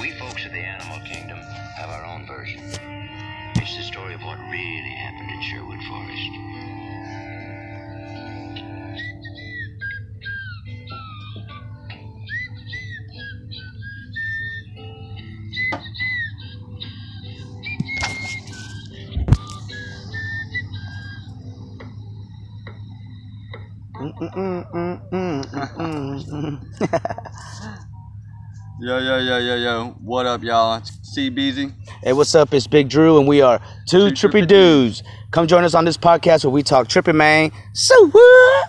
We folks of the animal kingdom have our own version. It's the story of what really happened in Sherwood Forest. Yo, yo, yo, yo, yo. What up, y'all? It's C Beezy. Hey, what's up? It's Big Drew, and we are two, Two trippy trippy dudes. Come join us on this podcast where we talk tripping, man. So what?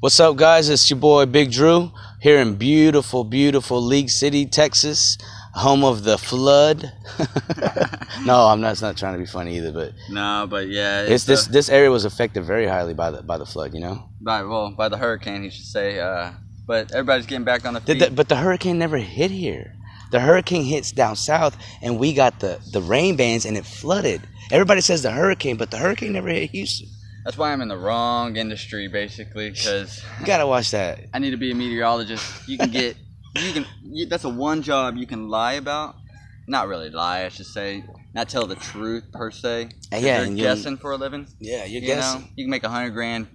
What's up, guys? It's your boy Big Drew here in beautiful, beautiful League City, Texas, home of the flood. no, I'm not. It's not trying to be funny either, but No, but yeah. it's this uh, this area was affected very highly by the by the flood. You know, by, well, by the hurricane, he should say. Uh, but everybody's getting back on the feet. the, but the hurricane never hit here. The hurricane hits down south, and we got the the rain bands, and it flooded. Everybody says the hurricane, but the hurricane never hit Houston. That's why I'm in the wrong industry, basically, because You gotta watch that. I need to be a meteorologist. You can get, you can. You, that's a one job you can lie about. Not really lie, I should say. Not tell the truth per se. yeah, you're guessing for a living. Yeah, you're You guessing. know, you can make a hundred grand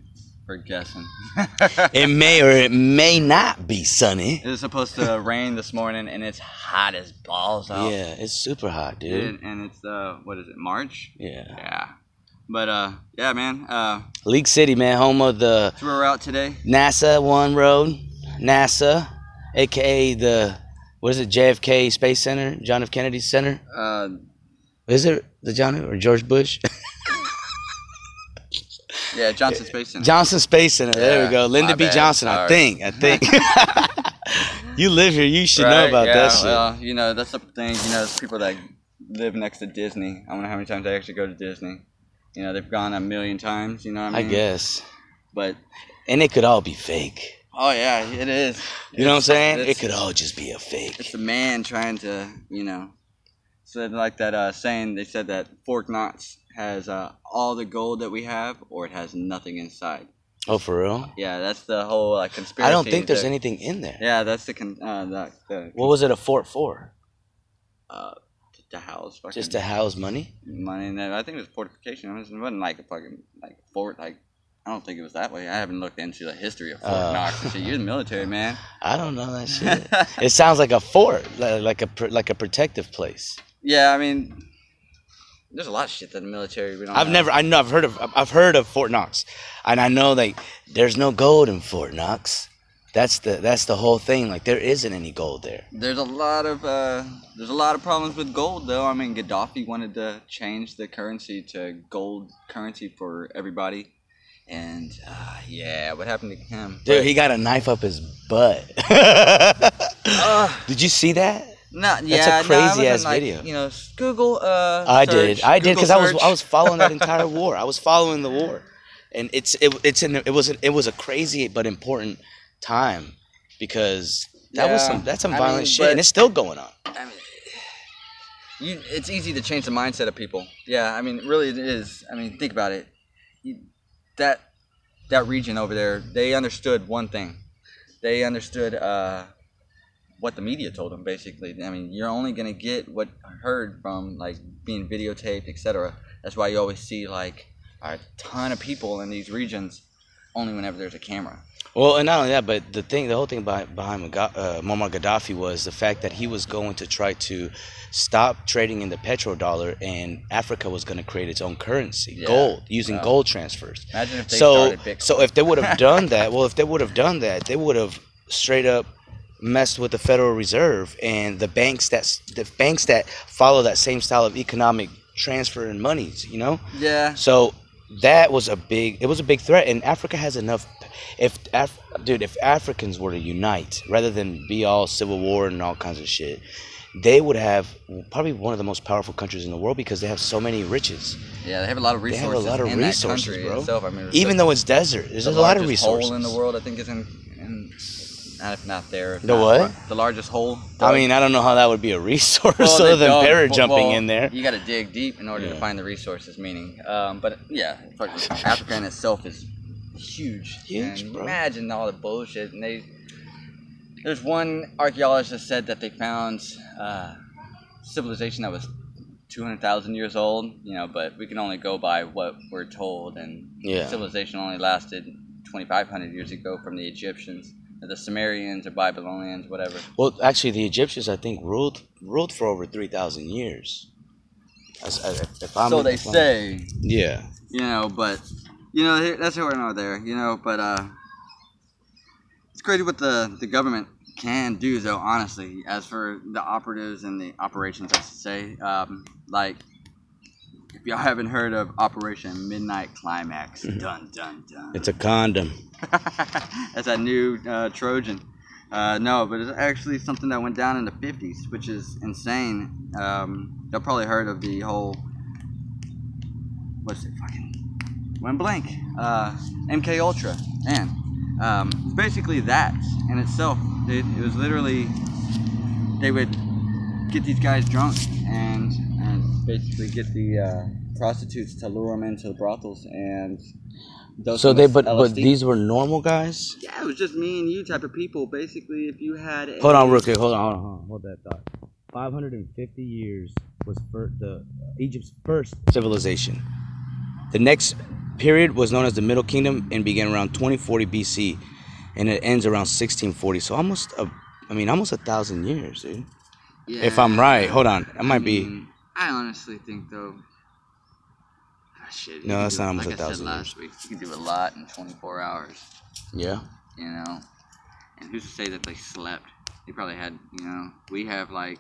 for guessing. It may or it may not be sunny. It was supposed to rain this morning, and it's hot as balls out. Yeah, it's super hot, dude. And, and it's uh, what is it, March? Yeah. Yeah. But uh, yeah, man. Uh, League City, man, home of the so we're out today. NASA One Road, NASA, aka the what is it, JFK Space Center, John F. Kennedy Center. Uh, Is it the John or George Bush? yeah, Johnson Space Center. Johnson Space Center. There Yeah, we go. Lyndon my B. bad. Johnson, I think. I think. you live here. You should know about yeah, that shit. Well, you know, that's the thing. You know, there's people that live next to Disney. I don't know how many times they actually go to Disney. You know, they've gone a million times. You know what I mean? I guess. But And it could all be fake. oh yeah, it is. You know what I'm saying? It could all just be a fake. It's a man trying to, you know, said like that uh, saying. They said that Fort Knox has uh, all the gold that we have, or it has nothing inside. Oh, for real? Yeah, that's the whole uh, conspiracy. I don't think there's that- anything in there. Yeah, that's the con- uh, the, the What was it a fort for? uh, to house fucking Just to house money? money there. I think it was fortification. It wasn't, like a fucking like fort. Like I don't think it was that way. I haven't looked into the history of Fort Uh. Knox. shit. You're the military, man. I don't know that shit. it sounds like a fort, li- like a like a protective place. yeah, I mean, there's a lot of shit that the military. We don't. I've never, I know, I've heard of, I've heard of Fort Knox, and I know like there's no gold in Fort Knox. That's the that's the whole thing. Like there isn't any gold there. There's a lot of uh, there's a lot of problems with gold, though. I mean, Gaddafi wanted to change the currency to gold currency for everybody, and uh, yeah, what happened to him? Dude, he got a knife up his butt. Ugh. Did you see that? No, a yeah, no, I crazy wasn't ass like, video. You know, Google. Uh, I search, did. I did because I was. I was following that entire war. I was following the war, and it's it, it's in it was it was a crazy but important time because that was some that's some I violent mean, shit, and it's still going on. I mean, you, it's easy to change the mindset of people. Yeah, I mean, really, it is. I mean, think about it. You, that that region over there, they understood one thing. They understood uh, what the media told them. Basically, I mean, you're only gonna get what heard from like being videotaped, etc. That's why you always see like a ton of people in these regions only whenever there's a camera. Well, and not only that, but the thing, the whole thing behind, behind uh, Muammar Gaddafi was the fact that he was going to try to stop trading in the petrodollar, and Africa was going to create its own currency, Yeah. gold, using gold transfers. Imagine if they So, started Bitcoin. so if they would have done that, well, if they would have done that, they would have straight up messed with the Federal Reserve and the banks that the banks that follow that same style of economic transfer and monies. You know. yeah, So that was a big it was a big threat and Africa has enough if Af- dude if Africans were to unite rather than be all civil war and all kinds of shit they would have probably one of the most powerful countries in the world because they have so many riches yeah, they have a lot of resources. They have a lot of resources, bro. Itself. I mean, even though it's desert there's the a lot of resources hole in the world, I think, is in, in not if not there. if The not what? The largest hole. I mean I don't know how that would be a resource Well, other than dug- para jumping well, in there You got to dig deep in order to find the resources. Meaning, um, but yeah, Africa in itself is huge. Huge, and bro. Imagine all the bullshit, and they there's one archaeologist that said that they found uh, civilization that was 200,000 years old, you know, but we can only go by what we're told, and Yeah. civilization only lasted 2,500 years ago from the Egyptians, the Sumerians, or Babylonians, whatever. Well, actually, the Egyptians, I think, ruled ruled for over three thousand years. As, as, if I'm, so they if I'm- say, Yeah. you know, but you know that's here- that's here nor there, you know. But uh, it's crazy what the the government can do, though. Honestly, as for the operatives and the operations, I should say, um, like if y'all haven't heard of Operation Midnight Climax, dun dun dun. It's a condom. That's that new uh, Trojan. Uh, no, but it's actually something that went down in the 50s, which is insane. Um, y'all probably heard of the whole. What's it fucking. Went blank. Uh, MK Ultra. And um, it's basically that in itself. It, it was literally. They would get these guys drunk and basically get the uh, prostitutes to lure them into the brothels and. So they, but but LSD. these were normal guys. Yeah, it was just me and you type of people. Basically, if you had a, Hold on, real quick. Hold on, hold on, hold on. Hold that thought. 550 years was for the Egypt's first civilization. The next period was known as the Middle Kingdom and began around 2040 BC, and it ends around 1640. So almost a, I mean, almost a thousand years, dude. If I'm right, hold on, I might be. I honestly think though. ah, Shit, No, that's not almost like a I thousand said last week. You can do a lot in 24 hours. Yeah. You know, and who's to say that they slept? They probably had. You know, we have like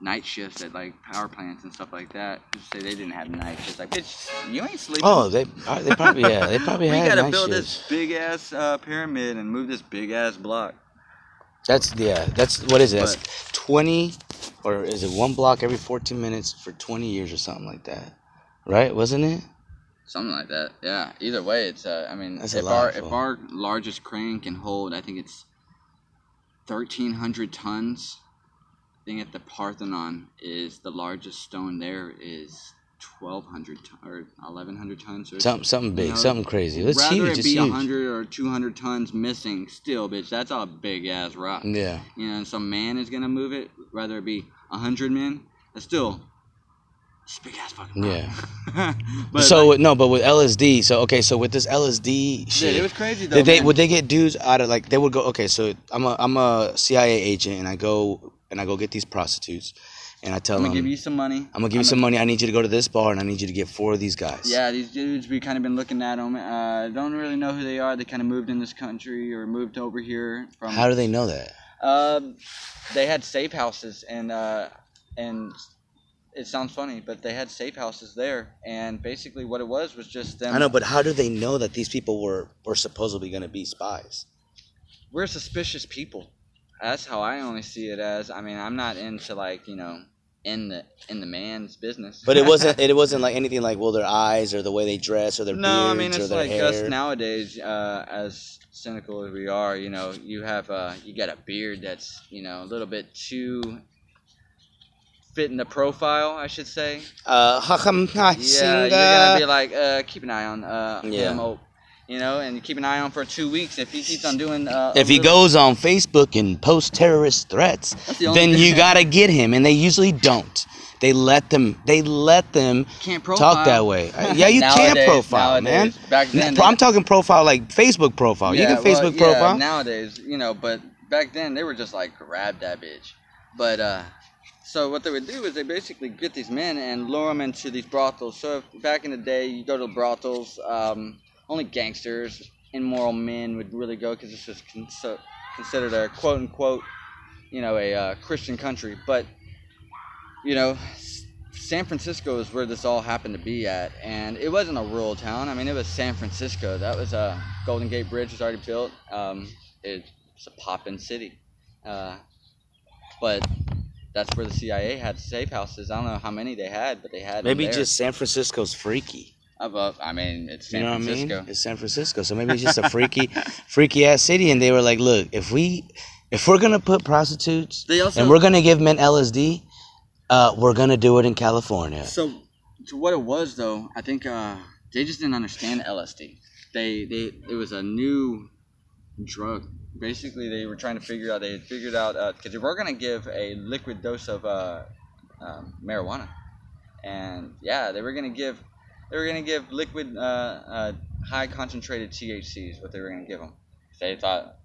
night shifts at like power plants and stuff like that. Who's to say they didn't have night shifts? Like, bitch, you ain't sleeping. Oh, they uh, they probably yeah they probably we had We gotta night build shifts. this big ass uh, pyramid and move this big ass block. That's yeah. That's what is it? That's But- twenty, or is it one block every fourteen minutes for twenty years or something like that? Right? Wasn't it? Something like that. Yeah. Either way, it's. Uh, I mean, That's if our if our largest crane can hold, I think it's thirteen hundred tons. I think at the Parthenon is the largest stone there is twelve hundred or eleven hundred tons. Or Something something big, you know, something crazy. It's rather huge. it It's be huge. hundred or two hundred tons missing, still, bitch. That's a big ass rock. Yeah. You know, and some man is gonna move it. Rather it be hundred men. That's still. It's big ass fucking rock. Yeah. but so like, no, but with LSD. So okay, so with this LSD shit, Dude, it was crazy though. did they man. would they get dudes out of like they would go okay so i'm a i'm a cia agent and i go and i go get these prostitutes and i tell them I'm gonna give you some money. i'm gonna give you some money i need you to go to this bar and i need you to get four of these guys Yeah, these dudes we kind of been looking at them. Uh, don't really know who they are. They kind of moved in this country or moved over here from. how do they know that Um, they had safe houses and uh, and it sounds funny, but they had safe houses there, and basically what it was was just them. i know but how do they know that these people were were supposedly gonna be spies we're suspicious people. That's how I only see it as. I mean, I'm not into like you know in the in the man's business. but it wasn't it wasn't like anything like well their eyes or the way they dress or their no, I mean it's like hair us nowadays. Uh, as cynical as we are, you know, you have uh, you got a beard that's you know a little bit too fit in the profile, I should say. uh Yeah, you're gonna be like, uh, keep an eye on uh, Yeah. You know, and keep an eye on for two weeks if he keeps on doing. Uh, if he goes on Facebook and posts terrorist threats, the then you gotta get him, and they usually don't. They let them. They let them can't talk that way. Uh, Yeah, you can't profile, nowadays. man. Back then, they- I'm talking profile like Facebook profile. you Yeah, can well, Facebook yeah, profile. nowadays, you know, but back then they were just like grab that bitch. But uh, so what they would do is they basically get these men and lure them into these brothels. So if back in the day, you go to the brothels, um, only gangsters, immoral men would really go because this cons- considered a quote unquote, you know, a uh, Christian country. But you know. S- San Francisco is where this all happened to be at, and it wasn't a rural town. I mean, it was San Francisco. That was a Golden Gate Bridge was already built. Um, it's a poppin' city, uh, but that's where the CIA had safe houses. I don't know how many they had, but they had. them Maybe just San Francisco's freaky. Above. I mean, it's San you know what I Francisco. mean? It's San Francisco, so maybe it's just a freaky, freaky ass city. And they were like, "Look, if we, if we're gonna put prostitutes They also and we're gonna give men LSD, uh, we're gonna do it in California." So, to what it was though, I think uh, they just didn't understand LSD. They, they, it was a new drug. basically they were trying to figure out. They had figured out because they were gonna give a liquid dose of uh, um, marijuana, and yeah, they were gonna give they were gonna give liquid uh, uh, high concentrated THC is what they were gonna give them. They thought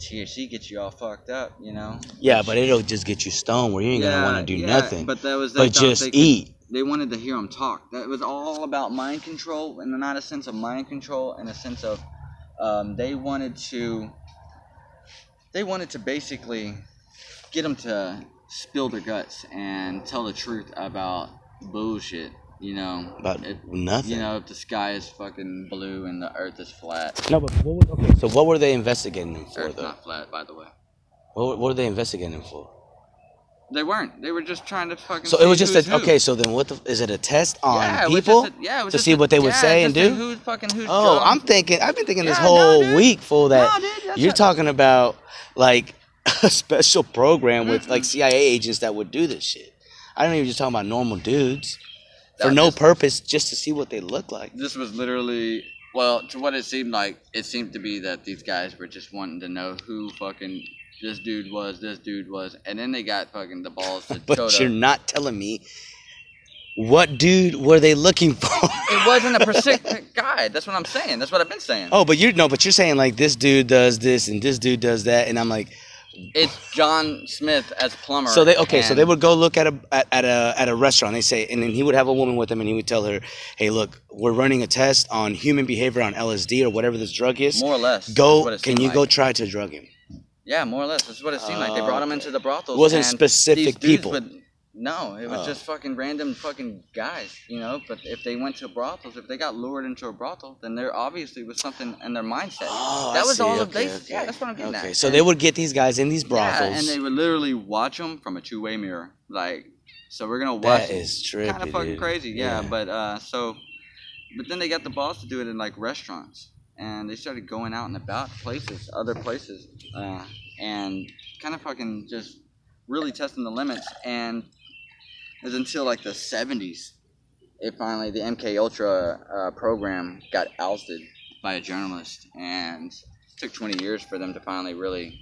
THC gets you all fucked up, you know. Yeah, but it'll just get you stoned where you ain't gonna want to do yeah, nothing. But, But that was thought just they could- eat. they wanted to hear him talk. That was all about mind control, and not a sense of mind control, and a sense of um, they wanted to. They wanted to basically get him to spill their guts and tell the truth about bullshit. You know, About If- nothing. you know, if the sky is fucking blue and the Earth is flat. No, but what was, okay. So what were they investigating him for, Earth's though? not flat, by the way. What, what were they investigating him for? They weren't. They were just trying to fucking. So it was just who's a, who. okay. So then, what the, is it? A test on Yeah, people just a- yeah, to see a- what they would yeah, say and do? Who's fucking who's Oh, dumb. I'm thinking. I've been thinking this Yeah, no, whole dude. week full that No, dude, you're a- talking about like a special program with like CIA agents that would do this shit. I don't even just talking about normal dudes for no just- purpose, just to see what they look like. This was literally well, to what it seemed like, it seemed to be that these guys were just wanting to know who fucking this dude was, this dude was, and then they got fucking the balls to But you're not telling me what dude were they looking for? It wasn't a specific guy. That's what I'm saying. That's what I've been saying. oh, but you're no, but you're saying like this dude does this and this dude does that, and I'm like, It's John Smith as plumber. So they okay, so they would go look at a at, at a at a restaurant. They say, and then he would have a woman with him, and he would tell her, "Hey, look, we're running a test on human behavior on LSD or whatever this drug is. more or less. Go, can you like. go try to drug him? Yeah, more or less. That's what it seemed like. They brought him into the brothels. It wasn't specific people. would- no, it was Oh. just fucking random fucking guys, you know. But if they went to brothels, if they got lured into a brothel, then there obviously was something in their mindset. Oh, that I was see. all of okay, they. okay. Yeah, that's what I'm getting Okay, at. so And- they would get these guys in these brothels. Yeah, and they would literally watch them from a two-way mirror, like. So we're gonna watch. that is trippy, kind of fucking dude. crazy, yeah, But uh, so, but then they got the balls to do it in like restaurants, and they started going out and about places, other places, uh, and kind of fucking just really testing the limits. And was until like the '70s, it finally the MK Ultra uh, program got ousted by a journalist, and it took 20 years for them to finally really.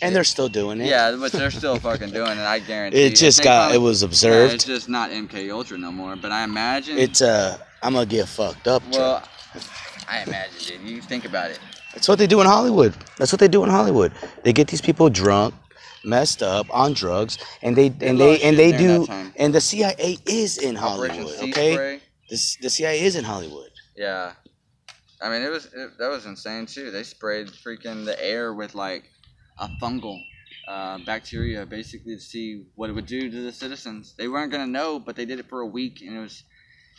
and they're still doing it. Yeah, but they're still fucking doing it. I guarantee. it just got it was yeah, observed. it's just not MK Ultra no more. But I imagine. it's uh, I'm gonna get fucked up. Chuck. well, I imagine, dude. You think about it. That's what they do in Hollywood. That's what they do in Hollywood. They get these people drunk, messed up on drugs, and they and they and shit they do. And the CIA is in Hollywood. Okay, Spray. this the CIA is in Hollywood. Yeah. I mean, it was it, that was insane too. They sprayed freaking the air with like a fungal uh, bacteria, basically to see what it would do to the citizens. They weren't gonna know, but they did it for a week, and it was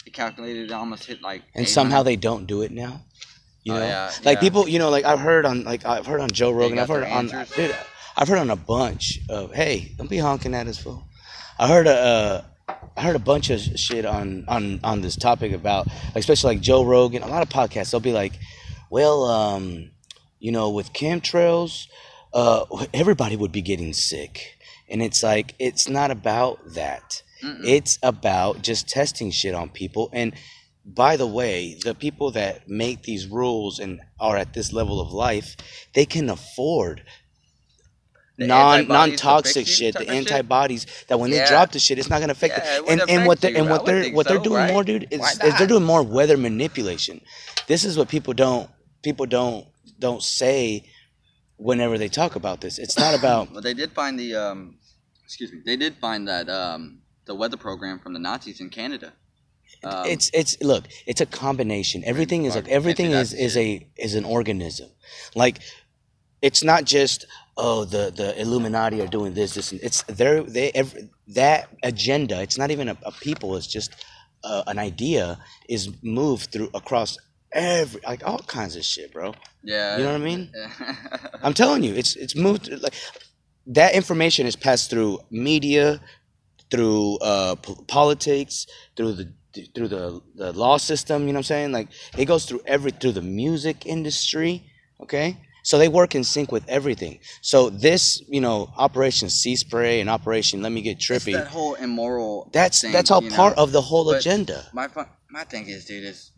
it calculated it almost hit like. And somehow they don't do it now. You Oh, know, yeah, like yeah. people, you know, like I've heard on, like I've heard on Joe Rogan. I've heard on, dude, I've heard on a bunch of, hey, don't be honking at us, fool. I heard a, uh, I heard a bunch of shit on on on this topic about, especially like Joe Rogan. A lot of podcasts, they'll be like, well, um, you know, with chemtrails, uh, everybody would be getting sick, and it's like it's not about that. Mm-mm. It's about just testing shit on people. And by the way, the people that make these rules and are at this level of life, they can afford The non non toxic shit, the shit? antibodies that when they drop the shit, it's not gonna affect Yeah, it And and what they're and what they're what they're so, doing right? more, dude, is, is they're doing more weather manipulation. This is what people don't people don't don't say whenever they talk about this. It's not about Well, they did find the um, excuse me. They did find that um, the weather program from the Nazis in Canada. Um, it's it's look it's a combination everything is like everything is is a is an organism like it's not just oh the the illuminati are doing this this and it's they're they every, that agenda it's not even a, a people it's just uh, an idea is moved through across every like all kinds of shit bro yeah. you know what I mean? Yeah. i'm telling you it's it's moved like that information is passed through media through uh po- politics through the through the the law system you know what i'm saying like it goes through every through the music industry okay so they work in sync with everything so this you know operation sea spray and operation let me get It's trippy that whole immoral. that's thing, that's all you know? part of the whole But agenda My my thing is, dude, is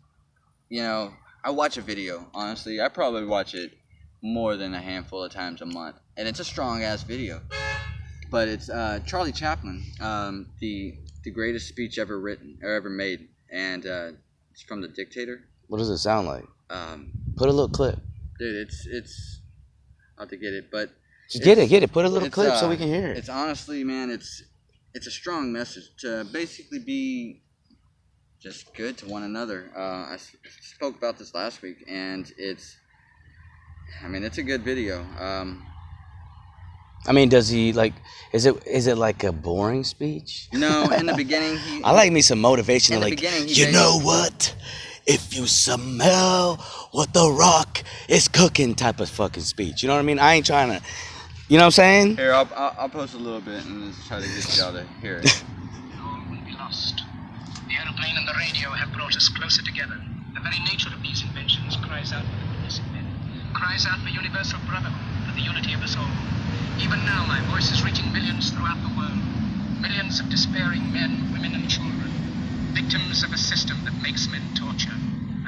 you know I watch a video. Honestly, I probably watch it more than a handful of times a month, and it's a strong ass video. But it's uh, Charlie Chaplin, um, the the greatest speech ever written or ever made, and uh, it's from the Dictator. What does it sound like? Um, Put a little clip. Dude, it's it's I'll have to get it, but Just get it, get it. Put a little clip so uh, we can hear it. It's honestly, man, it's it's a strong message to basically be just good to one another. Uh, I spoke about this last week, and it's, I mean, it's a good video. Um, I mean, does he like? Is it is it like a boring speech? no, in the beginning, he. I like me some motivation. In the like, you know what? If you smell what the rock is cooking, type of fucking speech. You know what I mean? I ain't trying to. You know what I'm saying? Here, I'll, I'll, I'll post a little bit and just try to get y'all to hear it. all will be lost. The aeroplane and the radio have brought us closer together. The very nature of these inventions cries out for the goodness of men, cries out for universal brotherhood, for the unity of us all. Even now, my voice is reaching millions throughout the world. Millions of despairing men, women, and children, victims of a system that makes men torture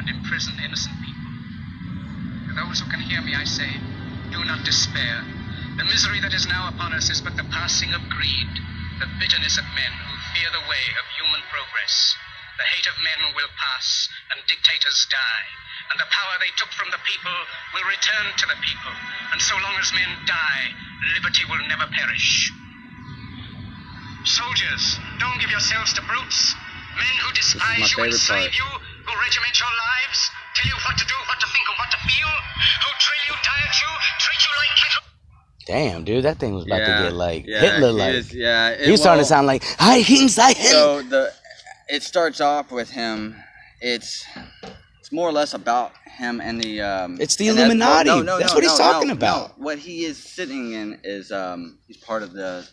and imprison innocent people. To those who can hear me, I say, do not despair. The misery that is now upon us is but the passing of greed, the bitterness of men who fear the way of human progress. The hate of men will pass, and dictators die, and the power they took from the people will return to the people. And so long as men die, liberty will never perish. Soldiers, don't give yourselves to brutes. Men who despise you and slave part. you, who regiment your lives, tell you what to do, what to think, and what to feel, who drill you, diet you, treat you like cattle. Damn, dude, that thing was about to get like yeah, Hitler like. yeah, it- He was starting to sound like I Hings I Hitler. So the it starts off with him. It's it's more or less about him and the. Um, It's the and that's- Illuminati. no, no, That's no, what he's talking no, about. no. What he is sitting in is um, he's part of the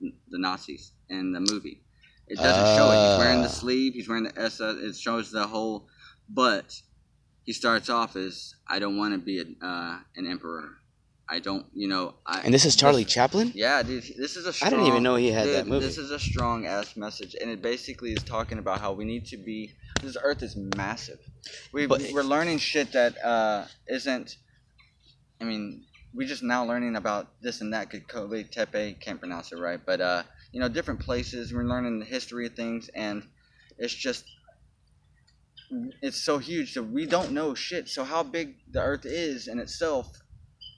the Nazis in the movie. It doesn't show it. He's wearing the Ah. sleeve. He's wearing the S. It shows the whole, but he starts off as I don't want to be a, uh, an emperor. I don't, you know. I, and this is Charlie Chaplin. yeah, dude, this is a I strong. didn't even know he had dude, that movie. This is a strong ass message, and it basically is talking about how we need to be. This Earth is massive. We But- we're learning shit that uh, isn't. I mean, we're just now learning about this and that. Kobe Tepe can't pronounce it right, but uh, you know, different places. We're learning the history of things, and it's just. It's so huge that we don't know shit. So how big the Earth is in itself,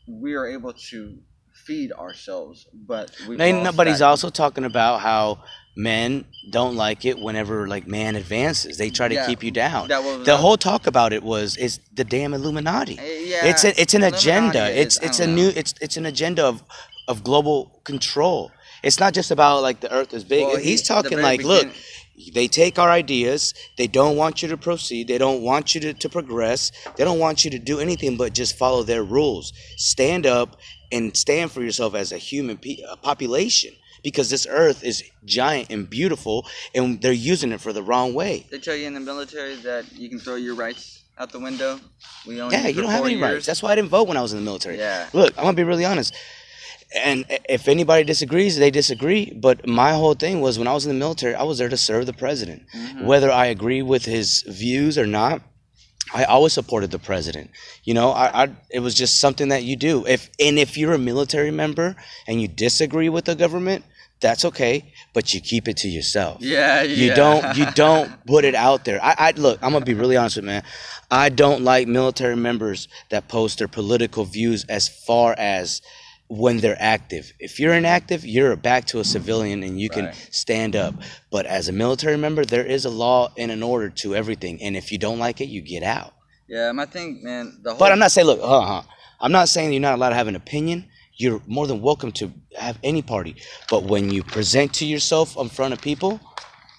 we are able to feed ourselves, but we. No, no, but he's also talking about how men don't like it whenever like man advances. They try to Yeah, keep you down. that was- the whole talk about it was it's the damn Illuminati. Eh, Yeah, it's a, it's an Illuminati agenda. is- it's it's a don't new know. it's it's an agenda of of global control. It's not just about like the earth is big. Well, He's talking like, look, they take our ideas. They don't want you to proceed. They don't want you to, to progress. They don't want you to do anything but just follow their rules. Stand up and stand for yourself as a human pe- a population because this earth is giant and beautiful and they're using it for the wrong way. They tell you in the military that you can throw your rights out the window. Yeah, you don't have any rights. That's why I didn't vote when I was in the military. Yeah. Look, I'm gonna be really honest. And if anybody disagrees, they disagree. But my whole thing was when I was in the military, I was there to serve the president. Mm-hmm. Whether I agree with his views or not, I always supported the president. You know, I, I it was just something that you do. If and if you're a military member and you disagree with the government, that's okay, but you keep it to yourself. Yeah, You yeah. don't you don't put it out there. I, I look, I'm gonna be really honest with you, man. I don't like military members that post their political views as far as when they're active. If you're inactive, you're back to a civilian and you can Right. stand up. But as a military member, there is a law and an order to everything. And if you don't like it, you get out. Yeah, my thing, man. The whole. But I'm not saying, look, uh huh. I'm not saying you're not allowed to have an opinion. You're more than welcome to have any party. But when you present to yourself in front of people,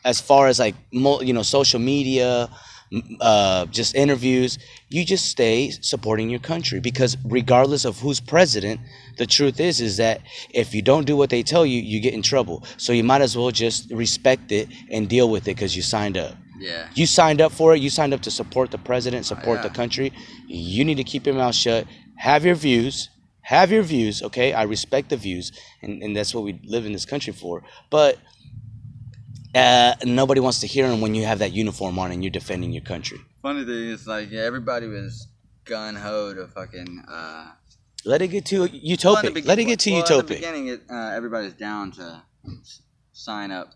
as far as like, you know, social media, uh, just interviews, you just stay supporting your country because regardless of who's president, the truth is is that if you don't do what they tell you, you get in trouble. So you might as well just respect it and deal with it because you signed up. Yeah. You signed up for it. You signed up to support the president, support the yeah. country. You need to keep your mouth shut. Have your views. Have your views, okay? I respect the views, and, and that's what we live in this country for. But uh, nobody wants to hear them when you have that uniform on and you're defending your country. Funny thing is, like, yeah, everybody was gun ho to fucking. Uh, Let it get well, the utopic. begin- Let it get too well, In the beginning, it, uh, everybody's down to sign up.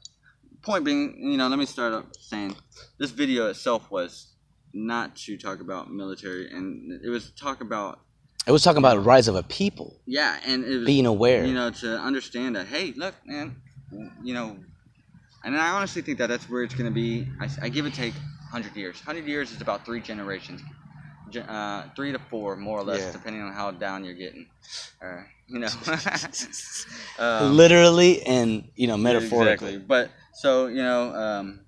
Point being, you know, let me start up saying this video itself was not to talk about military, and it was to talk about It was talking about the rise of a people yeah, and it was being aware. you know, to understand that, hey, look, man, you know, and I honestly think that that's where it's going to be. I, I give it take 100 years. 100 years is about three generations, Gen- uh, three to four, more or less, Yeah. depending on how down you're getting. Or, you know, um, Literally and you know metaphorically. Exactly. But so you know, um,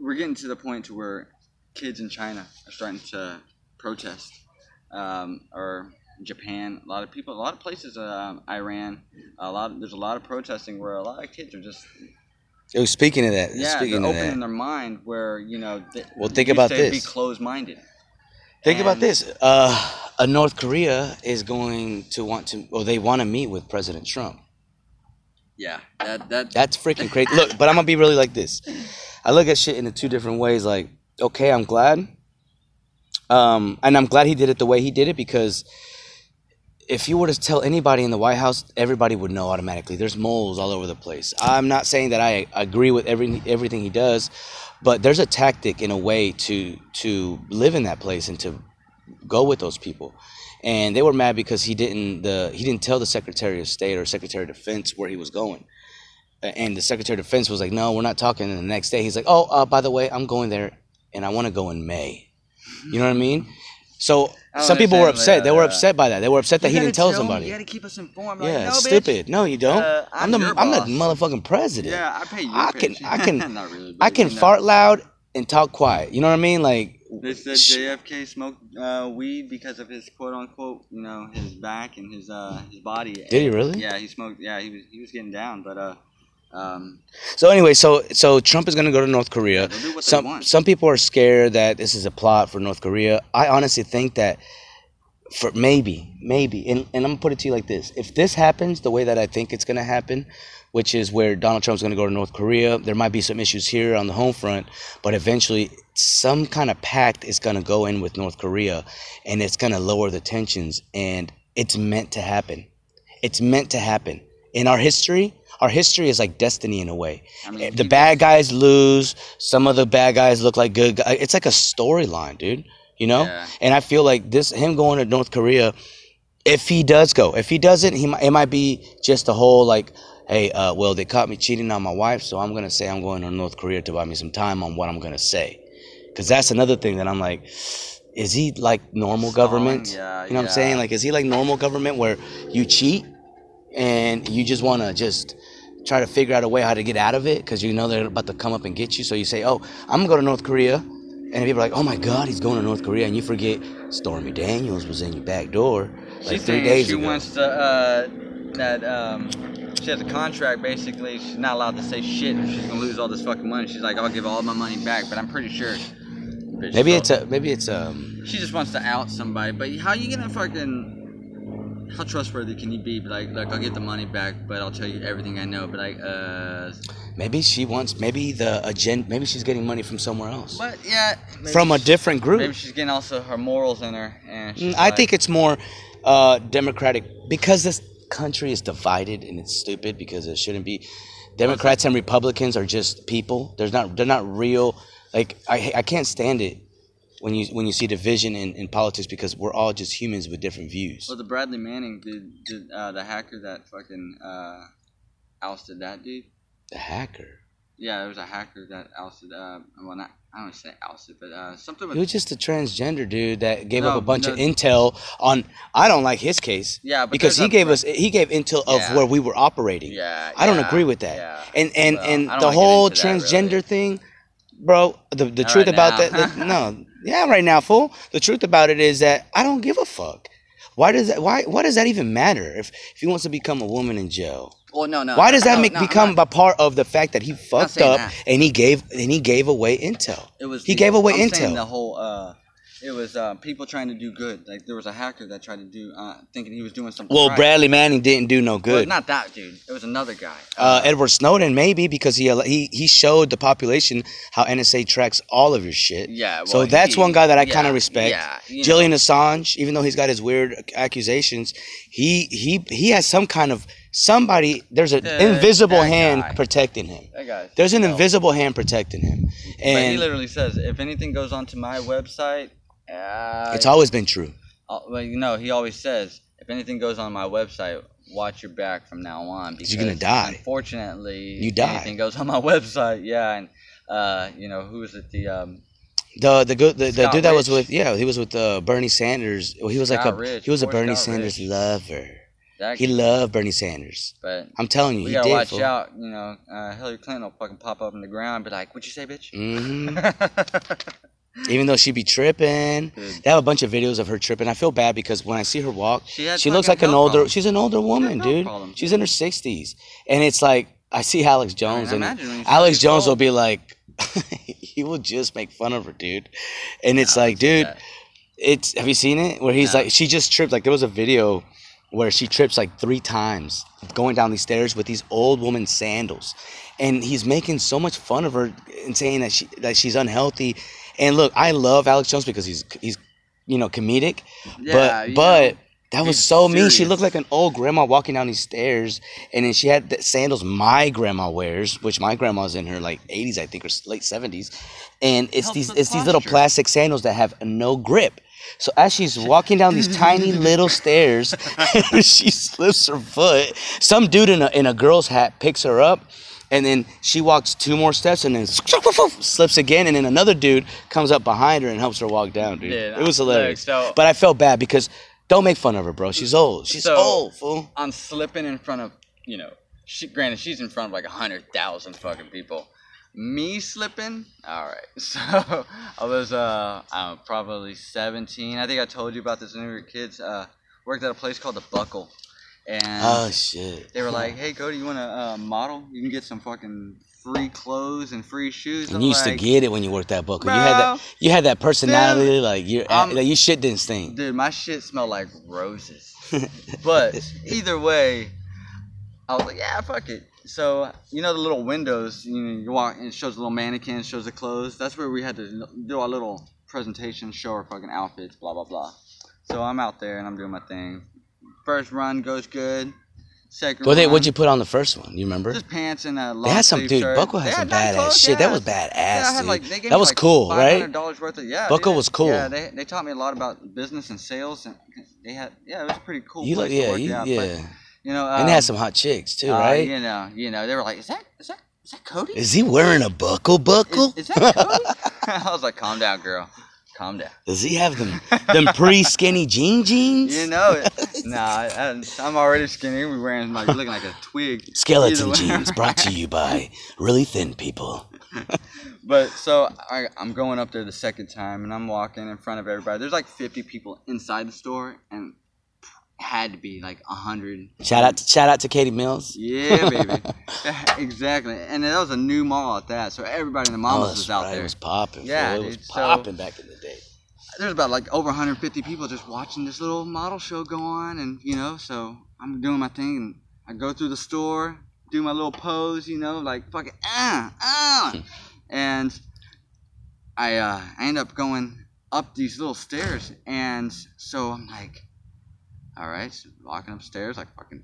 we're getting to the point to where kids in China are starting to protest, um, or Japan. A lot of people, a lot of places, um, Iran. A lot. Of, there's a lot of protesting where a lot of kids are just Oh, speaking of that, yeah, speaking they're of opening that, their mind where you know. Th- Well, think about this. Be closed-minded. think about this. Uh, a North Korea is going to want to, or they want to meet with President Trump. Yeah, that that That's freaking crazy. Look, but I'm gonna be really like this. I look at shit in the two different ways. Like, okay, I'm glad, um, and I'm glad he did it the way he did it because if you were to tell anybody in the White House, everybody would know automatically. There's moles all over the place. I'm not saying that I agree with every everything he does, but there's a tactic in a way to to live in that place and to go with those people. And they were mad because he didn't the he didn't tell the Secretary of State or Secretary of Defense where he was going. And the Secretary of Defense was like, "No, we're not talking." And the next day, he's like, "Oh, uh, by the way, I'm going there, and I want to go in May." You know what I mean? So don't some people were upset. They were upset by that. They were upset that he didn't tell somebody. You got to keep us informed. Like, Yeah, no, bitch. stupid. No, you don't. Uh, I'm, I'm the I'm the motherfucking president. Yeah, I pay you. I can I can really. I can you know. fart loud and talk quiet. You know what I mean? Like They said JFK smoked uh, weed because of his quote unquote, you know, his back and his uh, his body. Did he really? Yeah, he smoked. Yeah, he was he was getting down, but uh, um, so anyway, so so Trump is gonna go to North Korea. they'll do what they Some some people are scared that this is a plot for North Korea. I honestly think that for maybe maybe and, and I'm gonna put it to you like this: if this happens the way that I think it's gonna happen, which is where Donald Trump's gonna go to North Korea, there might be some issues here on the home front, but eventually some kind of pact is gonna go in with North Korea, and it's gonna lower the tensions, and it's meant to happen. It's meant to happen in our history. Our history is like destiny in a way. I mean, the bad guys lose. Some of the bad guys look like good guys. It's like a storyline, dude. You know. Yeah. And I feel like this him going to North Korea. If he does go, if he doesn't, he might, it might be just a whole like, hey, uh, well, they caught me cheating on my wife, so I'm gonna say I'm going to North Korea to buy me some time on what I'm gonna say, because that's another thing that I'm like, is he like normal Stalling, government? yeah, you know what I'm saying? Like, is he like normal government where you cheat and you just want to just try to figure out a way how to get out of it because you know they're about to come up and get you. So you say, "Oh, I'm gonna go to North Korea," and people are like, "Oh my God, he's going to North Korea," and you forget Stormy Daniels was in your back door like she's three saying days she ago. wants to uh, that um, she has a contract. Basically, she's not allowed to say shit. or She's gonna lose all this fucking money. She's like, I'll give all my money back, but I'm pretty sure. maybe it's a maybe it's um She just wants to out somebody, but how you gonna fucking? How trustworthy can you be? Be like, look, I'll get the money back, but I'll tell you everything I know. But like, uh, maybe she wants maybe the agenda maybe she's getting money from somewhere else but yeah, from a different group. Maybe she's getting also her morals in her, and Mm, I like- think it's more uh, democratic because this country is divided and it's stupid because it shouldn't be. Democrats and Republicans are just people. There's not. They're not real. Like I, I can't stand it when you when you see division in, in politics because we're all just humans with different views. Well, the Bradley Manning did, did uh, the hacker that fucking uh, ousted that dude. The hacker. Yeah, there was a hacker that ousted. Uh, well, not I don't want to say ousted, but uh, something He with was just a transgender dude that gave up a bunch of intel on. I don't like his case. Yeah, but because he gave us he gave intel of Yeah. where we were operating. yeah. I don't yeah, agree with that. Yeah. And and Well, and the whole into that, transgender really. thing, bro. The the truth right about now. that, no, yeah, right now, fool. The truth about it is that I don't give a fuck. Why does that? Why why does that even matter? If if he wants to become a woman in jail, Well, no, no. why does that no, make no, become not- a part of the fact that he fucked up that. and he gave and he gave away intel? It was. he the- gave away I'm intel. The whole. Uh, it was uh, people trying to do good. Like there was a hacker that tried to do, uh, thinking he was doing something. Well, right. Bradley Manning didn't do no Well, good. not that dude. It was another guy. Uh, Edward Snowden maybe because he he he showed the population how NSA tracks all of your shit. Yeah, so that's he- one guy that I yeah, kind of respect. yeah, you know. Julian Assange, even though he's got his weird accusations, he he he has some kind of somebody. There's an Uh, invisible hand guy. protecting him. that guy. There's an no. invisible hand protecting him, But he literally says, if anything goes onto my website, uh, it's always been true. Uh, well, you know, he always says, if anything goes on my website, watch your back from now on. Because you're gonna die. Unfortunately, You if die. Anything goes on my website, yeah, and uh, you know, who was it? The um, The the good the, the dude that was with yeah he was with uh, Bernie Sanders. Well, he was like a Rich, he was a Bernie Scott Sanders Rich. lover. that. He loved Bernie Sanders. but I'm telling you, we he gotta did. watch fool. out. You know, uh, Hillary Clinton will fucking pop up in the ground and be like, "What'd you say, bitch?" Mhm. Even though she be tripping, Dude. they have a bunch of videos of her tripping. I feel bad because when I see her walk, She she looks like an older. problems. She's an older woman, health dude. problems, She's in her sixties, and it's like I see Alex Jones, and imagine when you Alex Jones will be like, he will just make fun of her, dude. And it's Nah, like, dude, that. it's have you seen it where he's No. like she just tripped like there was a video where she trips like three times going down these stairs with these old woman sandals and he's making so much fun of her and saying that she that she's unhealthy and look i love alex jones because he's he's you know comedic Yeah, but but know, that was he's so mean. She looked like an old grandma walking down these stairs, and then she had the sandals my grandma wears, which my grandma's in her like 80s, I think, or late 70s. And it's Helps these it's these little plastic sandals that have no grip. So as she's walking down these tiny little stairs, she slips her foot. Some dude in a in a girl's hat picks her up, and then she walks two more steps and then slips again, and then another dude comes up behind her and helps her walk down, dude. Dude, it was hilarious. so- but I felt bad because don't make fun of her, bro. She's old. She's So- old, fool. I'm slipping in front of, you know, she, granted, she's in front of like a hundred thousand fucking people. Me slipping? All right. So I was uh, I know, probably 17. I think I told you about this when we were kids. Uh, worked at a place called the Buckle, and Oh shit. they were like, "Hey, Cody, you want to uh, model? You can get some fucking free clothes and free shoes." And I'm you used like, to get it when you worked that book. You had that. You had that personality, like you, Um, like you shit didn't stink. Dude, my shit smelled like roses. But either way, I was like, yeah, fuck it. So you know the little windows, you know, you walk and it shows a little mannequin, shows the clothes. That's where we had to do our little presentation, show our fucking outfits, blah blah blah. So I'm out there and I'm doing my thing. First run goes good. Second What they? What'd you put on the first one? You remember? Just pants and a long They had some dude. shirt. Buckle had some badass clothes, shit. That was badass, Yeah, had, like, that was like, cool, right? $500 worth of yeah. Buckle dude. was cool. Yeah, they, they taught me a lot about business and sales, and they had yeah, it was pretty cool. You look, to yeah, work you, out, yeah. but, you know, and they had um, some hot chicks too, uh, right? You know, you know, they were like, "Is that is that is that Cody? Is he wearing a buckle? Buckle? Is, is that Cody?" I was like, "Calm down, girl. Calm down." Does he have them them pre skinny jean jeans? You know, it. nah, I, I'm already skinny. We're wearing like looking like a twig. Skeleton jeans brought to you by really thin people. But so I, I'm going up there the second time, and I'm walking in front of everybody. There's like 50 people inside the store, and had to be like a 100. Shout out, to, shout out to Katy Mills. Yeah, baby. exactly. And that was a new mall at that, so everybody in the mall Oh, was out right. there. It was popping. Yeah, it was dude, so- popping back in the day. There's about like over 150 people just watching this little model show go on, and you know, so I'm doing my thing, and I go through the store, do my little pose, you know, like fucking ah ah, and I uh, I end up going up these little stairs, and so I'm like, all right, so walking upstairs like a fucking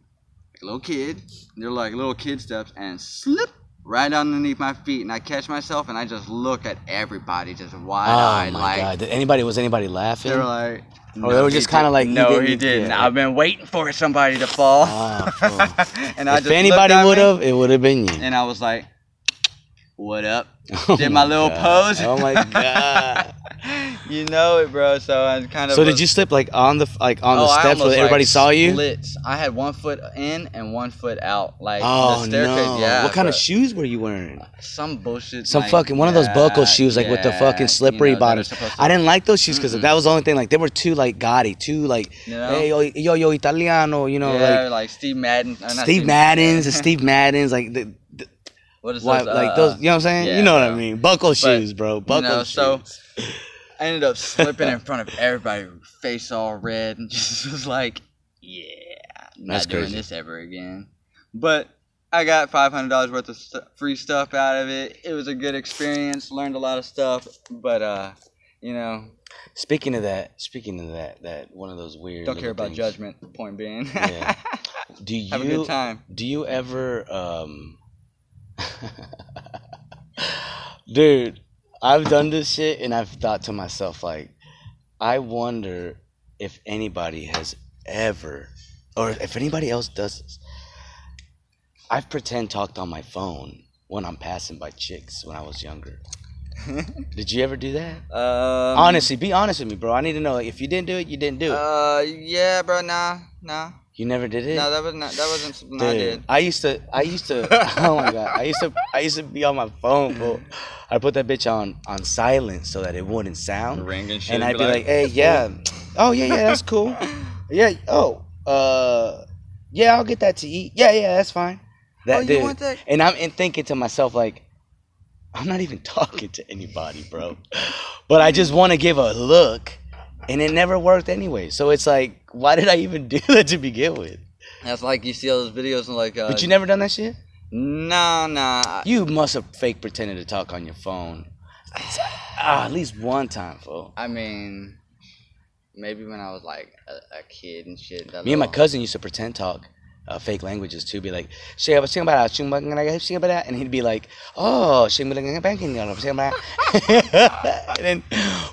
like a little kid. And they're like little kid steps, and slip right underneath my feet, and I catch myself, and I just look at everybody just wide Oh eyed, my like god! Did anybody was anybody laughing? they were like, Or they were just kinda like, no, he didn't- didn't. yeah. I've been waiting for somebody to fall. Ah, fool. and I if just anybody would have, it would have been you. and I was like, "What up?" Oh Did my little God. pose. Oh my god! You know it, bro. So I kind of. so did you slip like on the like on Oh, the steps where everybody like, saw you? Splits. I had one foot in and one foot out, like Oh the staircase. no! Yeah. what kind of shoes were you wearing? Some bullshit. Some like fucking one of those buckle shoes, like with the yeah, fucking you slippery know, bottoms. I didn't like those shoes because Mm-mm. that was the only thing. Like they were too like gaudy, too like You know? hey yo yo yo Italiano, you know yeah, like like, Steve Madden. uh, not Steve Madden's and Steve Madden's like the, the What is why, those, like uh, those. You know what I'm saying? yeah, you know what. I mean? Buckle shoes, bro. Buckle shoes. I ended up slipping in front of everybody, face all red, and just was like, "Yeah, not That's doing crazy. this ever again." But I got five hundred dollars worth of st- free stuff out of it. It was a good experience. Learned a lot of stuff, but uh, you know, Speaking of that, speaking of that, that one of those weird. don't care about things. judgment. Point being, Yeah. Do you have a good time. do you ever um dude i've done this shit and i've thought to myself like i wonder if anybody has ever or if anybody else does this i've pretend talked on my phone when i'm passing by chicks when i was younger did you ever do that Um, honestly be honest with me bro i need to know if you didn't do it you didn't do it Uh, yeah, bro. Nah, nah. You never did it No, that was not. That wasn't something I did. I used to, I used to, oh my god, I used to, I used to be on my phone, bro. I put that bitch on on silent so that it wouldn't sound, Ring and shit. and I'd be like, hey, yeah, oh yeah, yeah, that's cool, yeah, oh, uh, yeah, I'll get that to eat, yeah, yeah, that's fine. That oh, you dude, want that? and I'm in thinking to myself like, I'm not even talking to anybody, bro, but I just want to give a look, and it never worked anyway. So it's like, why did I even do that to begin with? That's like you see all those videos and like. Uh, But you never done that shit. Nah, nah. You must have fake pretended to talk on your phone. Ah, at least one time, fool. I mean, maybe when I was like a, a kid and shit. Me and my cousin used to pretend talk uh, fake languages too. Be like, and he'd be like, "Oh, sing about about." And then,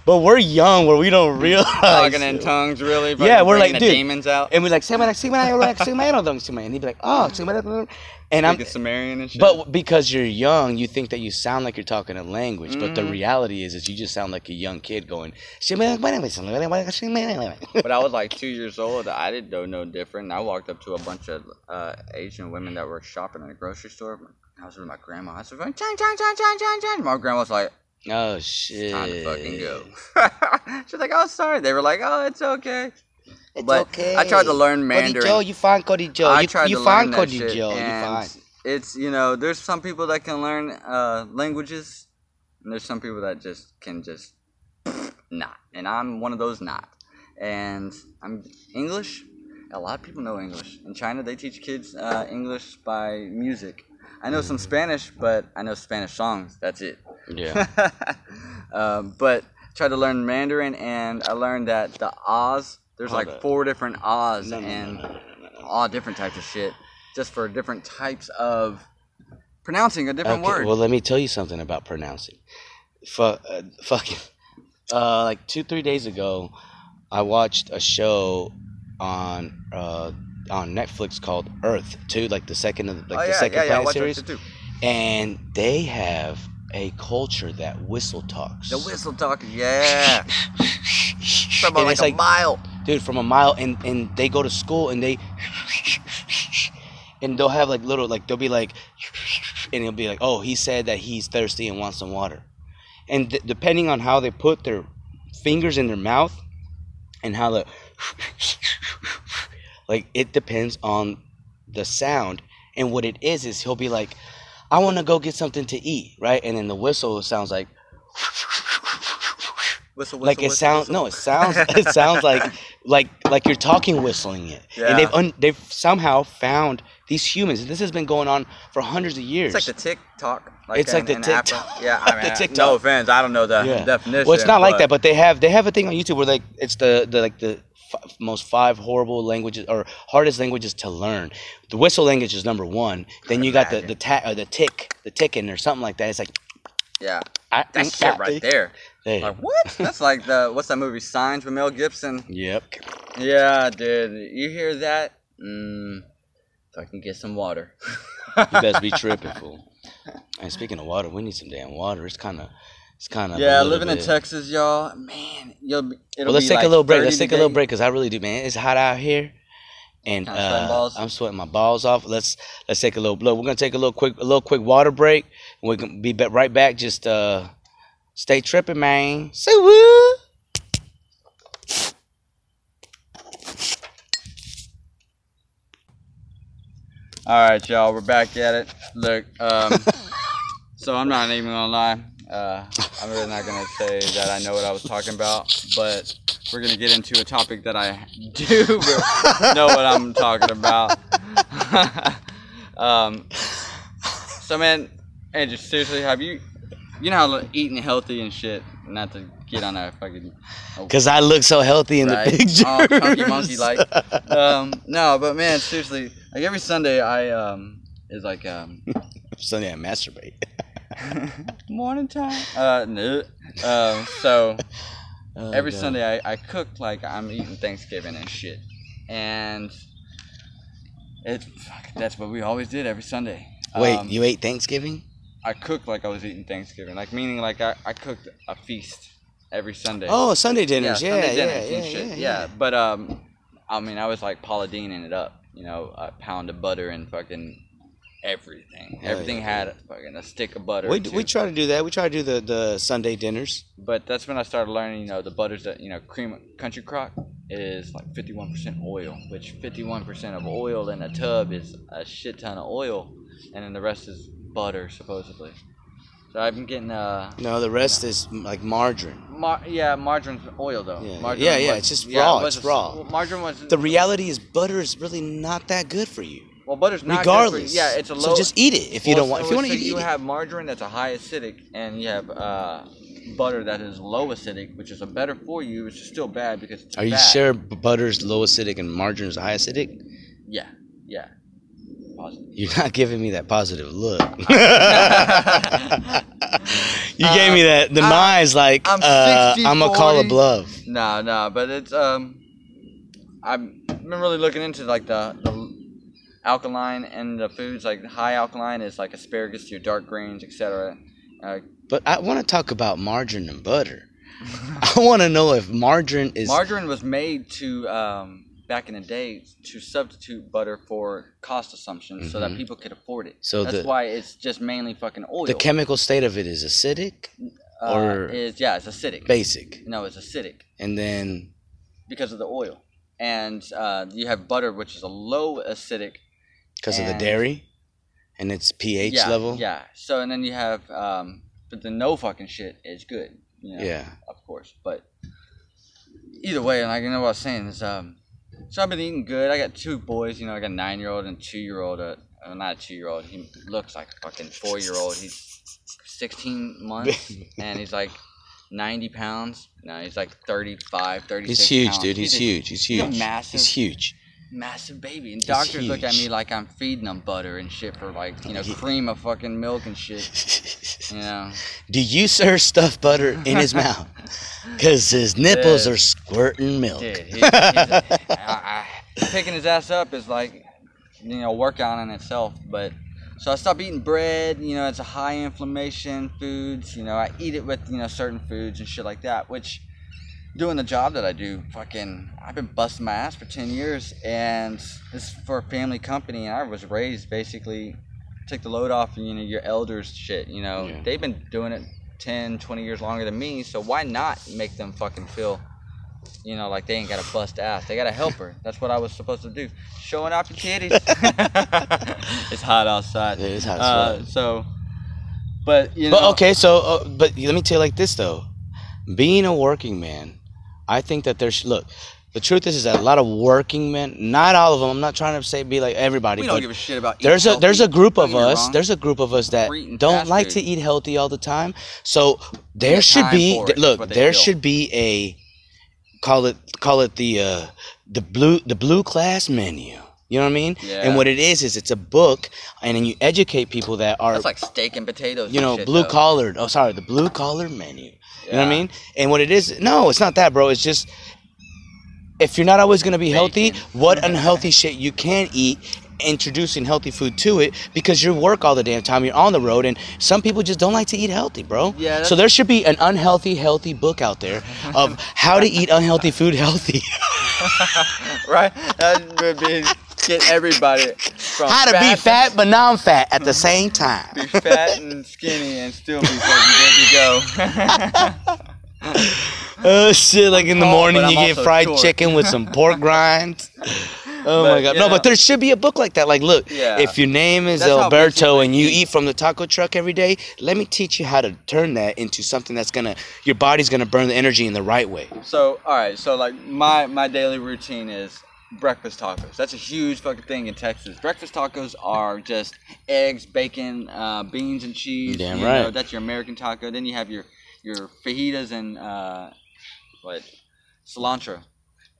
but we're young, where we don't realize. talking in tongues, really. Yeah, we're like, dude. demons out. And we're like, and he'd be like, "Oh, sing about," and I'm. Like a Sumerian and shit. But because you're young, you think that you sound like you're talking a language, but Mm-hmm. the reality is, is you just sound like a young kid going. But I was like two years old. I didn't know no different. I walked up to a bunch of uh, Asian women that were shopping in a grocery store. I was with my grandma. I was like, chang, chang, chang, chang, chang, chang. My grandma was like, Oh shit! time to fucking go. She's like, oh, sorry. They were like, oh, it's okay. It's But okay. I tried to learn Mandarin. Cody Joe, you fine, Cody Joe. I you tried you to fine, learn that Cody shit, Joe. You and fine. It's you know, there's some people that can learn uh, languages, and there's some people that just can just not. And I'm one of those not. And I'm English. A lot of people know English. In China, they teach kids uh, English by music. I know some Spanish, but I know Spanish songs. That's it. Yeah. um, but tried to learn Mandarin, and I learned that the Oz. There's Hold like up. four different Oz, No, no, no, and no, no, no, no. all different types of shit, just for different types of pronouncing a different Okay, word. well, let me tell you something about pronouncing. Fu- uh, fucking, uh, like two, three days ago, I watched a show on uh, on Netflix called Earth, Two, like the second of the, like oh the yeah, second yeah, yeah. I planet watched that series, shit too. and they have a culture that whistle talks. The whistle talk, yeah. Talk about And like it's a like- mile. Dude from a mile and and they go to school and they and they'll have like little like they'll be like and he'll be like oh he said that he's thirsty and wants some water. And depending on how they put their fingers in their mouth and how the like it depends on the sound. And what it is is he'll be like i want to go get something to eat right? And then the whistle sounds like Whistle, whistle, like it whistle, sounds no it sounds it sounds like like like you're talking whistling it Yeah. and they've un, they've somehow found these humans this has been going on for hundreds of years It's like the TikTok. Like It's like the. TikTok. Yeah, I mean, The TikTok. No offense, I don't know the Yeah. definition. well it's not like that but they have they have a thing on youtube where like it's the the like the f- most five horrible languages or hardest languages to learn the whistle language is number one then you got the the ta- or the tick the ticking or something like that it's like Yeah, I, that mm, shit ah, right there. Hey. Like what? That's like the what's that movie? Signs with Mel Gibson. yep Yeah, dude. You hear that? Mm, if I can get some water. you best be tripping fool and speaking of water we need some damn water it's kind of it's kind of Yeah, living in Texas, y'all. Man, you'll. It'll Well, let's take like a little break. Let's take a little break because I really do, man. It's hot out here, and uh. I'm sweating my balls off. Let's let's take a little. blow. we're gonna take a little quick, a little quick water break. We're gonna be right back. Just uh, stay tripping, man. Say what? All right, y'all. We're back at it. Look, um, So I'm not even gonna lie. Uh, I'm really not gonna say that I know what I was talking about, but we're gonna get into a topic that I do know what I'm talking about. um, so man, Andrew, seriously, have you, you know how eating healthy and shit, not to get on a fucking Cause I look so healthy in Right. the picture. All chunky monkey like. Um, no, but man, seriously, like every Sunday I um is like um Sunday I masturbate. morning time. Uh, no. Um, so Oh, every God. Sunday I, I cook like I'm eating Thanksgiving and shit, and it fuck, that's what we always did every Sunday. Wait, Um, you ate Thanksgiving? I cooked like I was eating Thanksgiving, like meaning like I, I cooked a feast every Sunday. Oh, Sunday dinners. Yeah, Sunday yeah, dinners yeah, and shit. yeah, Yeah, but um, I mean, I was like Paula Deaning it up. You know, a pound of butter and fucking everything. Everything yeah, had fucking a stick of butter. We, we try to do that. We try to do the, the Sunday dinners. But that's when I started learning. You know, the butters that you know, cream country crock is like 51% oil, which 51% of oil in a tub is a shit ton of oil, and then the rest is butter supposedly. So I've been getting uh. No, the rest is like margarine. Mar- yeah, margarine's oil though. Yeah, Margarine yeah, yeah, was- it's just yeah, raw, it was it's raw. well, margarine was The reality is butter is really not that good for you. Well, butter's not good for- Regardless. yeah, it's a low. So just eat it if you Well, don't want. If you want so to eat, you eat it. have margarine that's a high acidic, and you have uh, butter that is low acidic, which is a better for you. It's just still bad because it's Are you sure butter's low acidic and margarine is high acidic? Yeah, yeah. Positive. You're not giving me that positive look. you gave me that the I'm- eyes like I'm uh, I'm gonna call a 40. bluff. No, no, but it's um, I've been really looking into like the the alkaline and the foods like high alkaline is like asparagus, to your dark greens, etc. Uh, But I want to talk about margarine and butter. I want to know if margarine is Margarine was made to um, back in the day to substitute butter for cost assumptions so that Mhm. people could afford it. So that's the- why it's just mainly fucking oil. the chemical state of it is acidic, uh, or is yeah, it's acidic. basic, No, it's acidic and then because of the oil. And uh, you have butter, which is a low acidic. because of the dairy and its pH yeah, level. Yeah. So and then you have, um, but the no fucking shit is good. You know, Yeah. Of course, but either way, like you know what I was saying is, um, so I've been eating good. I got two boys. You know, I got a nine year old and two year old. Uh, not a two year old. He looks like a fucking four year old. He's sixteen months and he's like. 90 pounds. No, he's like 35, 36 He's huge, pounds. dude. He's, a huge. He's he's huge. massive- He's huge. Massive baby. And doctors look at me like I'm feeding them butter and shit for like, you know, Ye- cream of fucking milk and shit. You know. Do you sir stuff butter in his mouth? Because his nipples Dude. are squirting milk. Dude, I, I, picking his ass up is like, you know, workout in itself. But so I stopped eating bread. You know, it's a high inflammation foods. You know, I eat it with you know certain foods and shit like that. Which, doing the job that I do, fucking, I've been busting my ass for ten years, and this is for a family company, and I was raised basically. Take the load off, you know, your elders shit, you know. Yeah. They've been doing it 10, 20 years longer than me, so why not make them fucking feel you know, like they ain't got to bust ass. They got to help her. That's what I was supposed to do. Showing off your titties. it's hot outside. It is hot as Uh, so, but you know. But okay, so uh, but let me tell you like this though, being a working man, I think that there's look. The truth is, is that a lot of working men, not all of them. I'm not trying to say be like everybody, We but don't give a shit about. there's a there's a group of us. There's a group of us that don't like food. to eat healthy all the time. So there should be it, look, there feel. should be a call it call it the uh, the blue the blue class menu. You know what I mean? Yeah. And what it is is it's a book, and then you educate people that are That's like steak and potatoes. you know, blue collared. Oh, sorry, the blue collar menu. You know what I mean? And what it is, no, it's not that, bro. It's just if you're not always gonna be healthy, what unhealthy shit you can eat. Introducing healthy food to it because you work all the damn time. You're on the road, and some people just don't like to eat healthy, bro. Yeah, So there should be an unhealthy, healthy book out there of how to eat unhealthy food healthy. right? That would be get everybody from how to be fat fat but non-fat at the same time. be fat and skinny and still be fucking good to go. Oh shit! Like in the morning, but you get fried short. chicken with some pork grinds. Oh But, my god! you No, know. but there should be a book like that. Like, look, Yeah. if your name is That's Alberto and you basically- eat from the taco truck every day, let me teach you how to turn that into something that's gonna your body's gonna burn the energy in the right way. So all right, so like my my daily routine is breakfast tacos. That's a huge fucking thing in Texas. Breakfast tacos are just eggs, bacon, uh, beans, and cheese. Damn you right. Know, that's your American taco. Then you have your your fajitas and uh, what cilantro.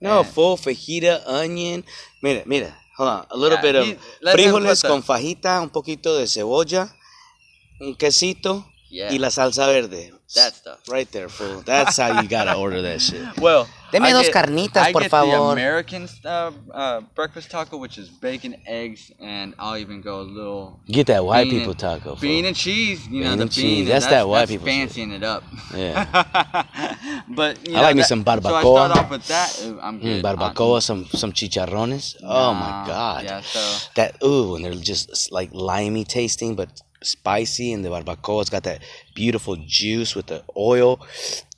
No, And- full fajita, onion. Mira, mira, hold on. A little Yeah, bit of he- frijoles con fajita, un poquito de cebolla, un quesito Yeah, y la salsa verde. that stuff. Right there, fool. That's how you gotta order that shit. Well, Deme I dos get- carnitas, I por get favor. the American uh, uh, breakfast taco, which is bacon, eggs, and I'll even go a little Get that white Bean people and- taco. fool. bean and cheese. You know Bean the and bean. cheese, and that's that white people shit. fancying it up. Yeah. but you I know, like me that- some So I barbacoa. start off with that. I'm Mm, good. barbacoa, some some chicharrones. oh my god. Yeah. So That ooh, and they're just like limey tasting, but spicy. And the barbacoa's got that beautiful juice with the oil.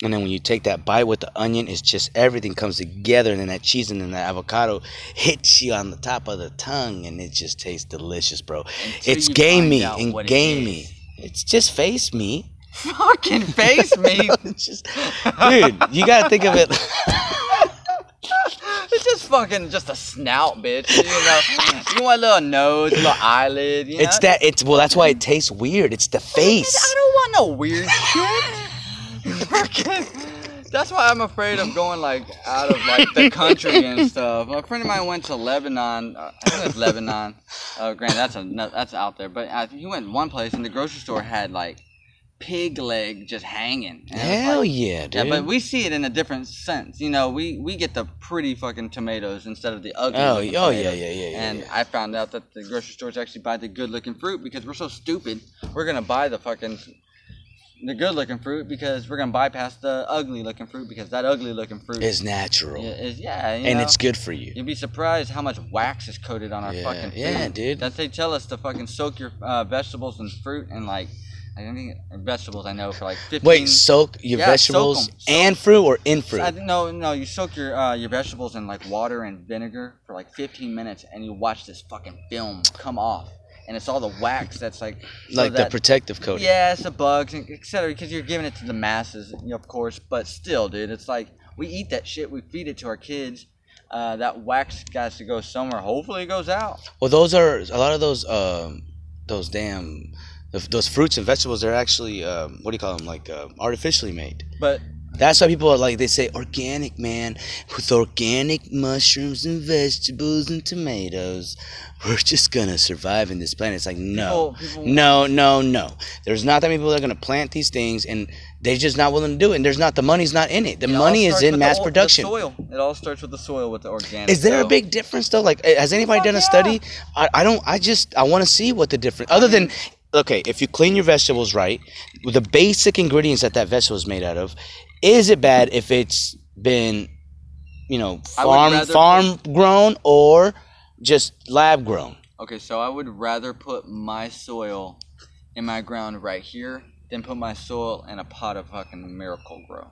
And then when you take that bite with the onion, it's just everything comes together. And then that cheese and then that avocado hits you on the top of the tongue, and it just tastes delicious, bro. Until it's gamey and it gamey. is. It's just face me. fucking face me. It's just, dude, you gotta think of it. it's just fucking just a snout, bitch. You know, you want a little nose, a little eyelid. You know? It's that. It's well. That's why it tastes weird. It's the face. I don't want no weird shit. Fucking- That's why I'm afraid of going like out of like the country and stuff. A friend of mine went to Lebanon. Uh, I think it was Lebanon. Uh, granted, that's a that's out there. But uh, he went one place and the grocery store had like pig leg just hanging. And Hell like- yeah, dude. yeah, but we see it in a different sense. You know, we we get the pretty fucking tomatoes instead of the ugly. Oh, oh, yeah, tomatoes. yeah, yeah, yeah, And yeah. I found out that the grocery stores actually buy the good looking fruit because we're so stupid. We're gonna buy the fucking the good looking fruit because we're gonna bypass the ugly looking fruit because that ugly looking fruit is natural. yeah, is yeah, you and know, it's good for you. You'd be surprised how much wax is coated on our Yeah, fucking food. yeah, dude. That they tell us to fucking soak your uh, vegetables and fruit and like I think vegetables I know for like fifteen. Wait, soak your Yeah, soak. Soak- and fruit or in fruit? I, no, no, you soak your uh, your vegetables in like water and vinegar for like 15 minutes, and you watch this fucking film come off, and it's all the wax that's like so like the protective coating. Yeah, it's the bugs and etc. Because you're giving it to the masses, of course. But still, dude, it's like we eat that shit, we feed it to our kids. Uh, that wax has to go somewhere. Hopefully, it goes out. Well, those are a lot of those um, those damn th- those fruits and vegetables. They're actually um, what do you call them? Like uh, artificially made. But That's why people are like they say organic, man, with organic mushrooms and vegetables and tomatoes. We're just gonna survive in this planet. It's like no, People- people- no, no, no. There's not that many people that are gonna plant these things, and they're just not willing to do it. And there's not the money's not in it. The it money is in the mass the production. soil. It all starts with the soil, with the organic. Is there a big difference though? Like, eh, has anybody Fuck done a yeah. study? I, I don't. I just I want to see what the difference. Other than okay, if you clean your vegetables right, the basic ingredients that that vegetable is made out of, is it bad if it's been, you know, farm farm grown or just lab grown? Okay, so I would rather put my soil in my ground right here than put my soil in a pot of fucking Miracle-Gro.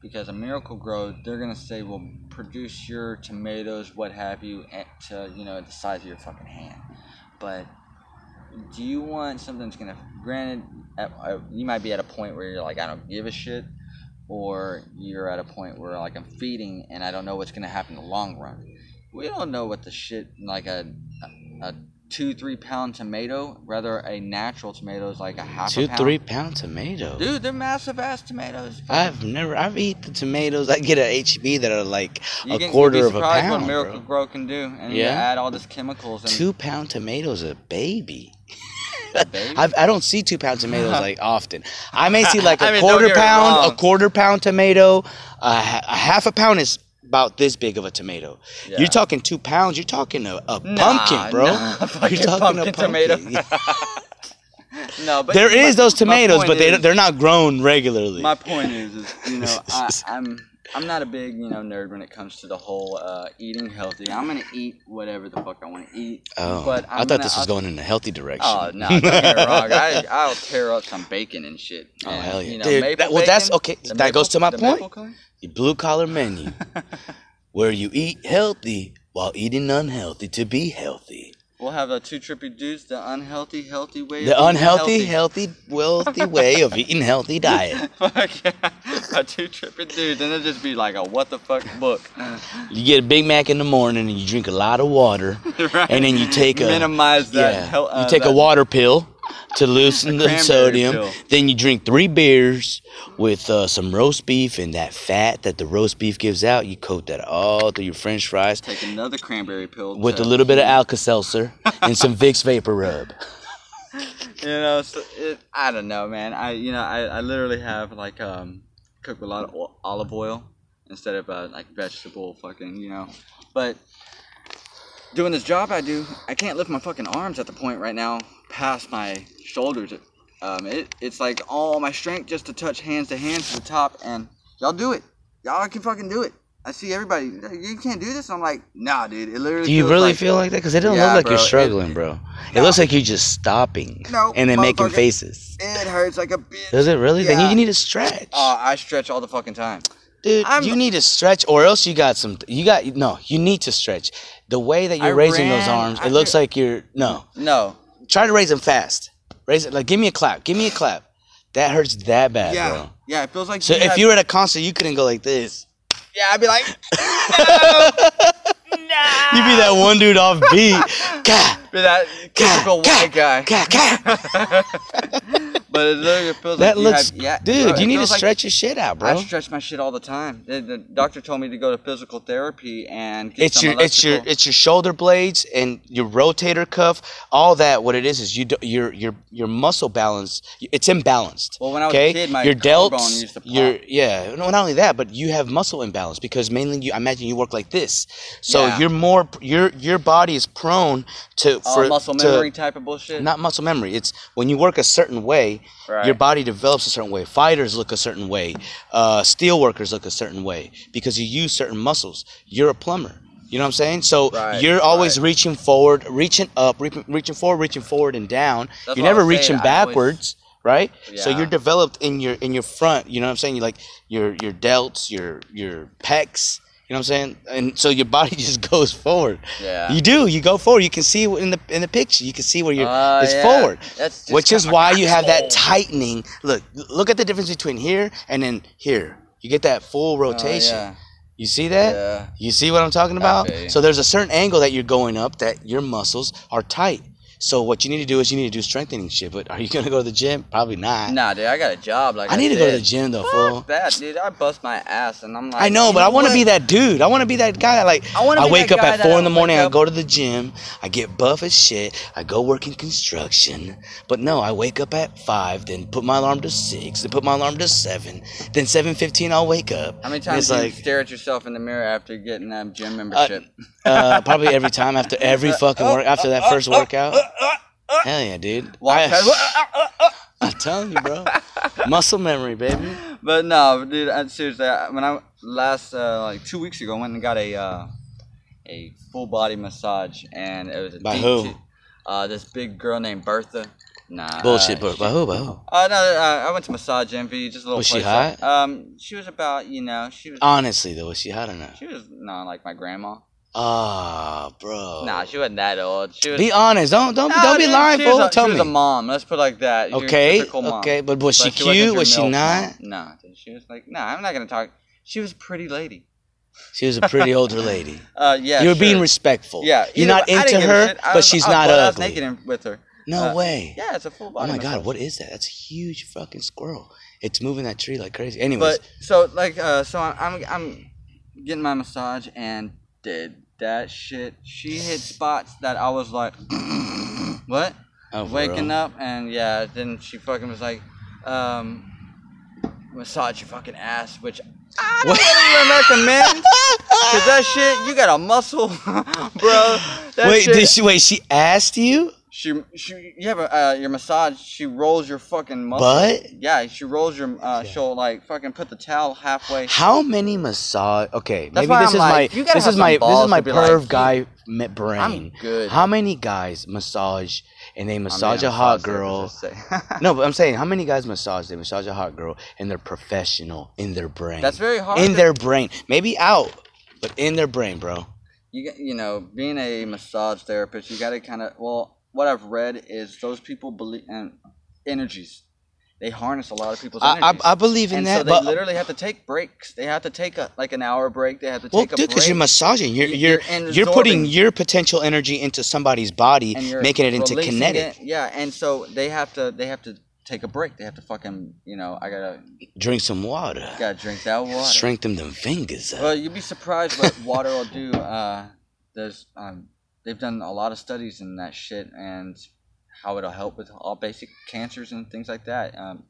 Because a Miracle-Gro, they're gonna say, "Well, produce your tomatoes, what have you, at, to you know the size of your fucking hand." But do you want something that's gonna? Granted, at, uh, you might be at a point where you're like, "I don't give a shit," or you're at a point where like I'm feeding and I don't know what's gonna happen in the long run. We don't know what the shit like a a two three pound tomato, rather a natural tomato is like a half Two a pound. three pound tomato. Dude, they're massive ass tomatoes. I've never. I've eaten the tomatoes. I get at H-E-B that are like You a can, quarter of a pound. what Miracle bro. Grow can do, and you Yeah? add all this chemicals and Two pound tomatoes, a baby. baby. I've, I don't see two pound tomatoes like often. I may see like a I mean, quarter pound, a quarter pound tomato. A, ha- a half a pound is about this big of a tomato. Yeah. You're talking two pounds. You're talking a, a Nah, pumpkin, bro. nah, you're talking a pumpkin tomato. pumpkin. no, but there my- is those tomatoes, but they is- they're not grown regularly. My point is, is you know, I, I'm I'm not a big you know nerd when it comes to the whole uh, eating healthy. I'm gonna eat whatever the fuck I want to eat. oh, but I I'm thought gonna- this was I'll- going in a healthy direction. Oh no, don't get wrong. I I'll tear up some bacon and shit. Oh, hell yeah. you know, Dude, maple that- well, that's- okay, that goes to my point. Maple? The blue collar menu, where you eat healthy while eating unhealthy to be healthy. We'll have the two trippy dudes, the unhealthy, healthy way. The of eating unhealthy, healthy, wealthy way of eating healthy diet. Fuck yeah. A two trippy dudes, and it'll just be like a what the fuck book. You get a Big Mac in the morning and you drink a lot of water, right. and then you take a minimize that. yeah, hel- uh, you take a water pill to loosen the sodium. pill. Then you drink three beers with uh, some roast beef and that fat that the roast beef gives out. You coat that all through your French fries Take another cranberry pill with a little bit of Alka Seltzer and some Vicks Vapor Rub. You know, so it, I don't know, man. I you know I, I literally have like um cook with a lot of olive oil instead of uh, like vegetable fucking you know, but doing this job I do, I can't lift my fucking arms at the point right now past my shoulders. Um, it it's like all my strength just to touch hands to hands to the top, and y'all do it. Y'all can fucking do it. I see everybody. You can't do this. I'm like, nah, dude. It literally. Do you really like- feel like that? Because it doesn't Yeah, look like bro, you're it- struggling, bro. It No. looks like you're just stopping No, and then making faces. It hurts like a bitch. Does it really? Then you need to stretch. Oh, I stretch all the fucking time. Dude, I'm- you need to stretch, or else you got some. You got no. You need to stretch. The way that you're I raising those arms, I it looks did- like you're no. No. Try to raise them fast. Raise it like give me a clap. Give me a clap. That hurts that bad, yeah. bro. Yeah, it feels like. So if had- you were at a concert, you couldn't go like this. Yeah, I'd be like. You'd be that one dude off beat. Be that typical white guy. but it literally feels That like you looks, had- yeah, dude. bro, you need to feels like- stretch your shit out, bro. I stretch my shit all the time. The, the doctor told me to go to physical therapy and get it's your it's your it's your shoulder blades and your rotator cuff all that what it is is you do, your your your muscle balance it's imbalanced Well, when I was a okay kid, my your delts used to pop. your yeah no, not only that but you have muscle imbalance because mainly you I imagine you work like this so Yeah. you're more your your body is prone to Oh, for muscle to- memory type of bullshit. not muscle memory. It's when you work a certain way, Right. your body develops a certain way. Fighters look a certain way. Uh, steel workers look a certain way because you use certain muscles. You're a plumber. You know what I'm saying? So Right, you're always right. reaching forward, reaching up, re- reaching forward, reaching forward and down. That's you're never reaching saying, I always- backwards, right? So you're developed in your in your front. You know what I'm saying? You like your your delts, your your pecs. You know what I'm saying? And so your body just goes forward. Yeah. You do. You go forward. You can see in the in the picture. You can see where you're. Uh, it's yeah. forward. That's Which is why you have that tightening. Look, look at the difference between here and then here. You get that full Oh, rotation. yeah. You see that? Yeah. You see what I'm talking about? you. So there's a certain angle that you're going up that your muscles are tight. So what you need to do is you need to do strengthening shit. But are you gonna go to the gym? Probably not. Nah, dude, I got a job. Like I I, need to go to the gym though, Fuck fool. that, dude. I bust my ass, and I'm like. I know, but I want to be that dude. I want to be that guy. Like I I wake up at four in the morning. I go to the gym. I get buff as shit. I go work in construction. But no, I wake up at five. Then put my alarm to six. Then put my alarm to seven. Then seven fifteen, I'll wake up. How many times do you like stare at yourself in the mirror after getting that gym membership? uh, probably every time after every fucking work after that first workout. Hell yeah, dude. Walk I, past- I'm telling you, bro. Muscle memory, baby. But no, dude. I, seriously, I, when I last uh, like two weeks ago went and got a uh, a full body massage, and it was a By deep who? t- uh, this big girl named Bertha. Nah. Bullshit, but she- by who? By who? Uh, no, uh, I went to Massage Envy, just a little Was she place. hot? Um, she was about, you know, she was, Honestly, though, was she hot or not? she was not like my grandma. Ah, bro. Nah, she wasn't that old. She was. Be honest. Don't don't No, don't be dude, lying, she was fool. a- Tell she was a mom. Let's put it like that. Okay, okay, but was she But cute? Was she not? mom. No, dude, she was like, nah, I'm not gonna talk. She was a pretty lady. She was a pretty older lady. Uh, yeah. you were sure. being respectful. Yeah, you're not I didn't into her, shit. But was- she's I was not butt-ass ugly. naked in- with her. No Uh, way. Yeah, it's a full body. Oh my god, what is that? That's a huge fucking squirrel. It's moving that tree like crazy. Anyways, But so like uh, so I'm I'm getting my massage and did that shit. She hit spots that I was like, what? oh, Waking real? up and yeah, then she fucking was like, um, massage your fucking ass, which I don't really recommend. Cause that shit, you got a muscle, bro. That Wait, shit, did she wait? She asked you? She, she, you have a, uh, your massage. She rolls your fucking muscle. Butt? Yeah, she rolls your. Uh, she'll like fucking put the towel halfway. How many massage? Okay, That's maybe why this I'm is like, my gotta this have is my this is my to be like, perv "Dude, guy brain. I'm good. How many guys massage and they I'm massage being a hot massage girl? just say. No, but I'm saying how many guys massage? They massage a hot girl and they're professional in their brain. That's very hard. in to- their brain. Maybe out, but in their brain, bro. you you know being a massage therapist, you got to kind of well, what I've read is those people believe and energies. They harness a lot of people's I, energies. I, I believe in and that, so they but literally have to take breaks. They have to take a like an hour break. They have to well, take a dude, break. because you're massaging, you're You- you're you're you're, putting your potential energy into somebody's body, making it into kinetic. it. Yeah, and so they have to they have to take a break. They have to fucking you know I gotta Drink some water, gotta drink that water. strengthen them fingers. Well, you'd be surprised what water will do. Uh, there's um, they've done a lot of studies in that shit and how it'll help with all basic cancers and things like that. Um,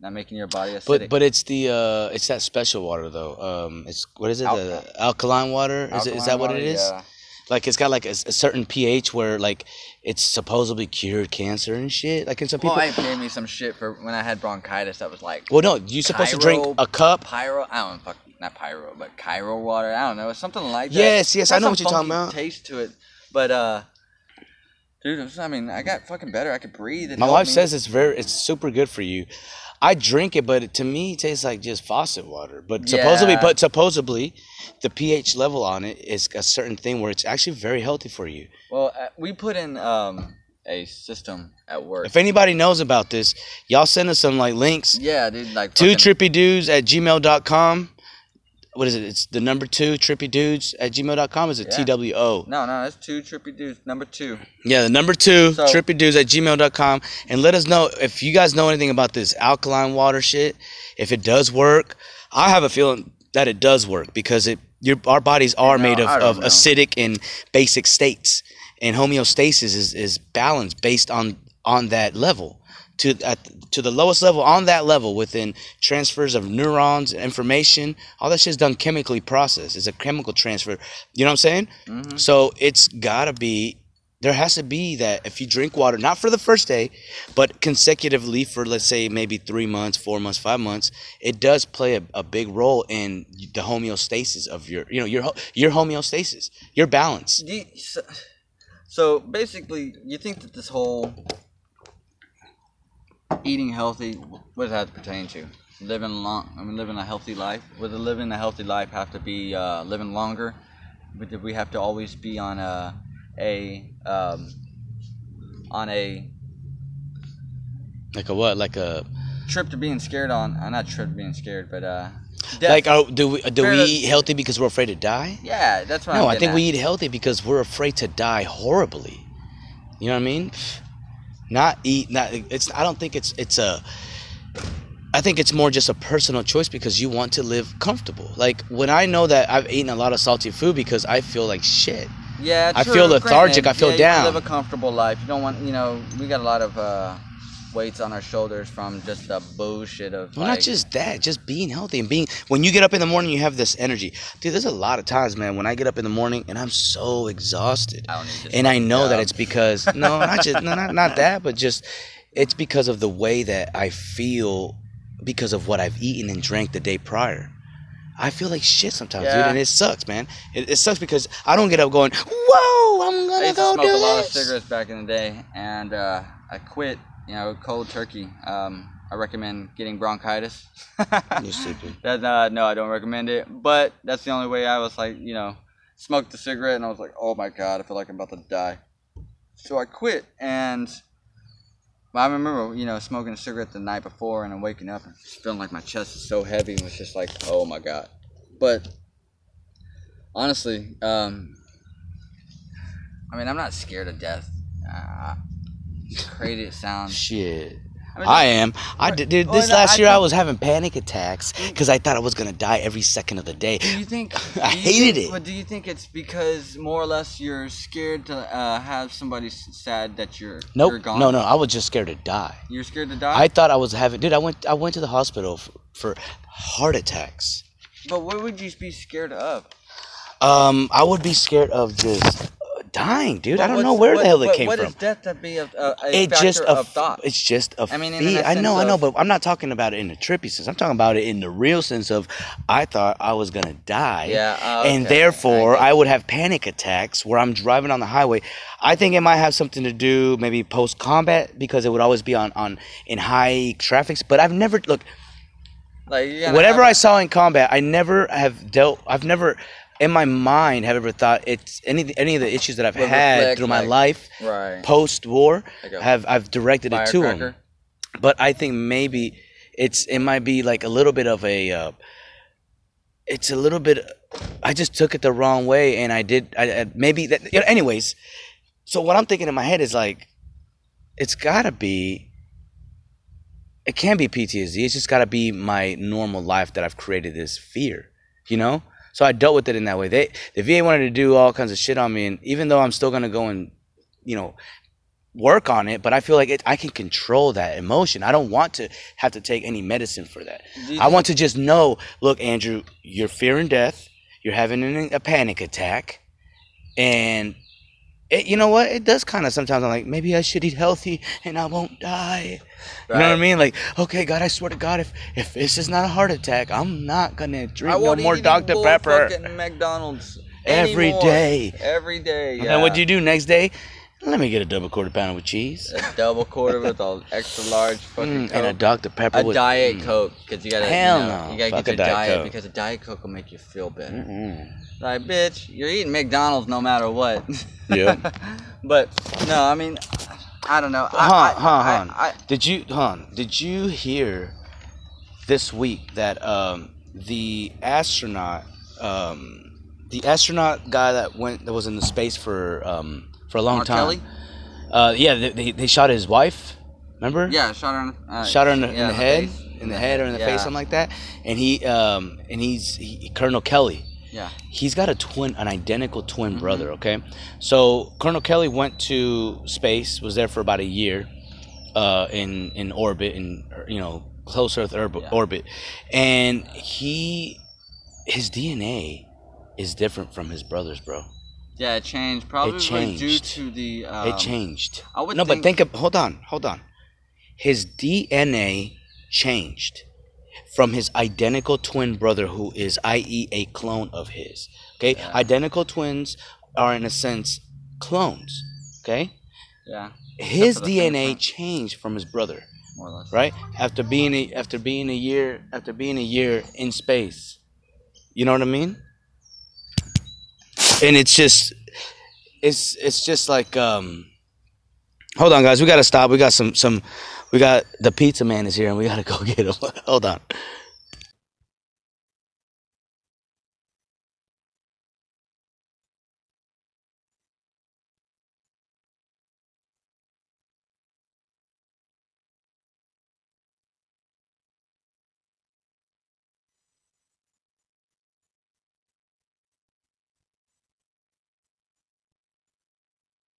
not making your body acidic. But but it's the uh it's that special water though. Um, it's what is it? Al- the alkaline water? Is it is Alkaline that what water, it is? yeah. Like it's got like a certain pH where like it's supposedly cured cancer and shit. Like in some people. Well, I gave me some shit for when I had bronchitis. That was like well, no, you're supposed to drink a cup. pyro. I don't fuck not pyro, but Cairo water. I don't know, something like that. Yes, yes, I know what you're talking about. Taste to it, but uh, dude, I mean, I got fucking better. I could breathe. It My wife me. says it's very it's super good for you. I drink it, but it, to me, it tastes like just faucet water. But supposedly, Yeah. but supposedly, the pH level on it is a certain thing where it's actually very healthy for you. Well, uh, we put in um a system at work. If anybody knows about this, y'all send us some like links. yeah, dude, like Two trippy dudes at gmail.com. What is it? It's the number two trippy dudes at gmail.com. Is it Yeah. TWO? No, no, that's two trippy dudes. Number two. Yeah, the number two, So- trippy dudes at gmail.com. And let us know if you guys know anything about this alkaline water shit, if it does work. I have a feeling that it does work because it your our bodies are No, made of, of know. acidic and basic states. And homeostasis is, is balanced based on on that level. To at to the lowest level on that level within transfers of neurons, information, all that shit's done chemically processed. It's a chemical transfer. You know what I'm saying? Mm-hmm. So it's gotta be there has to be that if you drink water, not for the first day, but consecutively for let's say maybe three months, four months, five months, it does play a, a big role in the homeostasis of your, you know, your your homeostasis, your balance. Do you- so, so basically, you think that this whole eating healthy, what does that pertain to? Living long, I mean, living a healthy life. Would living a healthy life have to be uh, living longer? Would we have to always be on a a um, on a Like a what? Like a trip to being scared on? Uh, not trip to being scared, but uh, death. like are, do we do Fair we eat healthy because we're afraid to die? yeah, that's what No, I'm I think we eat healthy because we're afraid to die horribly. You know what I mean? Not eat. Not it's. I don't think it's. It's a. I think it's more just a personal choice because you want to live comfortable. Like when I know that I've eaten a lot of salty food because I feel like shit. Yeah, true. I feel lethargic, granted. I feel yeah, down. Live a comfortable life. You don't want, you know, we got a lot of uh, weights on our shoulders from just the bullshit of. Well, like, not just that, just being healthy and being. When you get up in the morning, you have this energy, dude. There's a lot of times, man, when I get up in the morning and I'm so exhausted, I don't need this and I know that it's because no, not just no, not not that, but just it's because of the way that I feel because of what I've eaten and drank the day prior. I feel like shit sometimes, dude, and it sucks, man. It, it sucks because I don't get up going, "Whoa, I'm gonna I used to smoke do a lot of cigarettes back in the day, and uh, I quit. You know, cold turkey. Um, I recommend getting bronchitis. You're stupid. That, uh, no, I don't recommend it. But that's the only way I was like, you know, smoked a cigarette, and I was like, oh my god, I feel like I'm about to die. So I quit, and I remember, you know, smoking a cigarette the night before, and then waking up and just feeling like my chest is so heavy, and was just like, oh my god. But honestly, um, I mean, I'm not scared of death. Uh, crazy it sounds. Shit. I mean, I am. I did, dude, this last I year I was having panic attacks because I thought I was gonna die every second of the day. Do you think? I you hated think- it. But do you think it's because more or less you're scared to uh, have somebody sad that you're Nope. you're gone? No, no. I was just scared to die. You're scared to die. I thought I was having. Dude, I went. I went to the hospital for, for heart attacks. But what would you be scared of? Um, I would be scared of just uh, dying, dude. I don't know where what- the hell it what- came what from. is death to be a, a, a it factor just a, of thought? It's just a I mean, a I know, I know, but I'm not talking about it in the trippy sense. I'm talking about it in the real sense of I thought I was gonna die. Yeah, oh, And therefore, I I, would have panic attacks where I'm driving on the highway. I think it might have something to do maybe post combat because it would always be on on in high traffics. But I've never look like whatever I saw in combat. I never have dealt. I've never. In my mind have ever thought it's any any of the issues that I've had through my like, life Right. post war have I've directed it to him. But I think maybe it's it might be like a little bit of a uh, it's a little bit I just took it the wrong way and I did I, I maybe that you know, anyways so what I'm thinking in my head is like it's got to be it can be PTSD it's just got to be my normal life that I've created this fear you know so I dealt with it in that way. They the VA wanted to do all kinds of shit on me and even though I'm still going to go and you know work on it but I feel like it, I can control that emotion. I don't want to have to take any medicine for that. I want to just know, look, Andrew, you're fearing death. You're having an, a panic attack, and it, you know what? It does kind of sometimes. I'm like, maybe I should eat healthy and I won't die. You know what I mean? Like, okay, God, I swear to God, if if this is not a heart attack, I'm not gonna drink no more Dr Pepper. fucking McDonald's Every anymore. day. Every day. Yeah. And what do you do next day? Let me get a double quarter pounder with cheese A double quarter with an extra large fucking Mm, and a. Dr Pepper a with diet mm. Coke because you gotta Hell you know, no. you gotta Fuck get a your Diet diet Coke. because a diet Coke will make you feel better. Mm-mm. Like bitch, you're eating McDonald's no matter what. Yeah. but no, I mean, I don't know. I, Huh, I, huh, I, huh. I, Did you, hon? Did you hear this week that um, the astronaut, um, the astronaut guy that went that was in the space for um, for a long time? Kelly? Uh, yeah, they, they, they shot his wife. Remember? Yeah, shot her in, uh, Shot her in the, in yeah, the head, face. in the head or in the Yeah. face, something like that. And he, um, and he's he, Colonel Kelly. Yeah. He's got a twin, an identical twin Mm-hmm. brother. Okay, so Colonel Kelly went to space, was there for about a year, uh, in in orbit, in you know close Earth orb- Yeah. orbit, and he, his DNA is different from his brother's, bro. Yeah, it changed. Probably due changed. to the. Um, it changed. I would no, but think- think of hold on, hold on. His DNA changed from his identical twin brother, who is, i.e., a clone of his. Okay, Yeah. identical twins are in a sense clones. Okay, Yeah, his DNA changed from his brother, more or less. right? After being a, after being a year after being a year in space, you know what I mean? And it's just, it's it's just like um. Hold on, guys. We gotta stop. We got some some. We got the pizza man is here, and we gotta go get him. Hold on.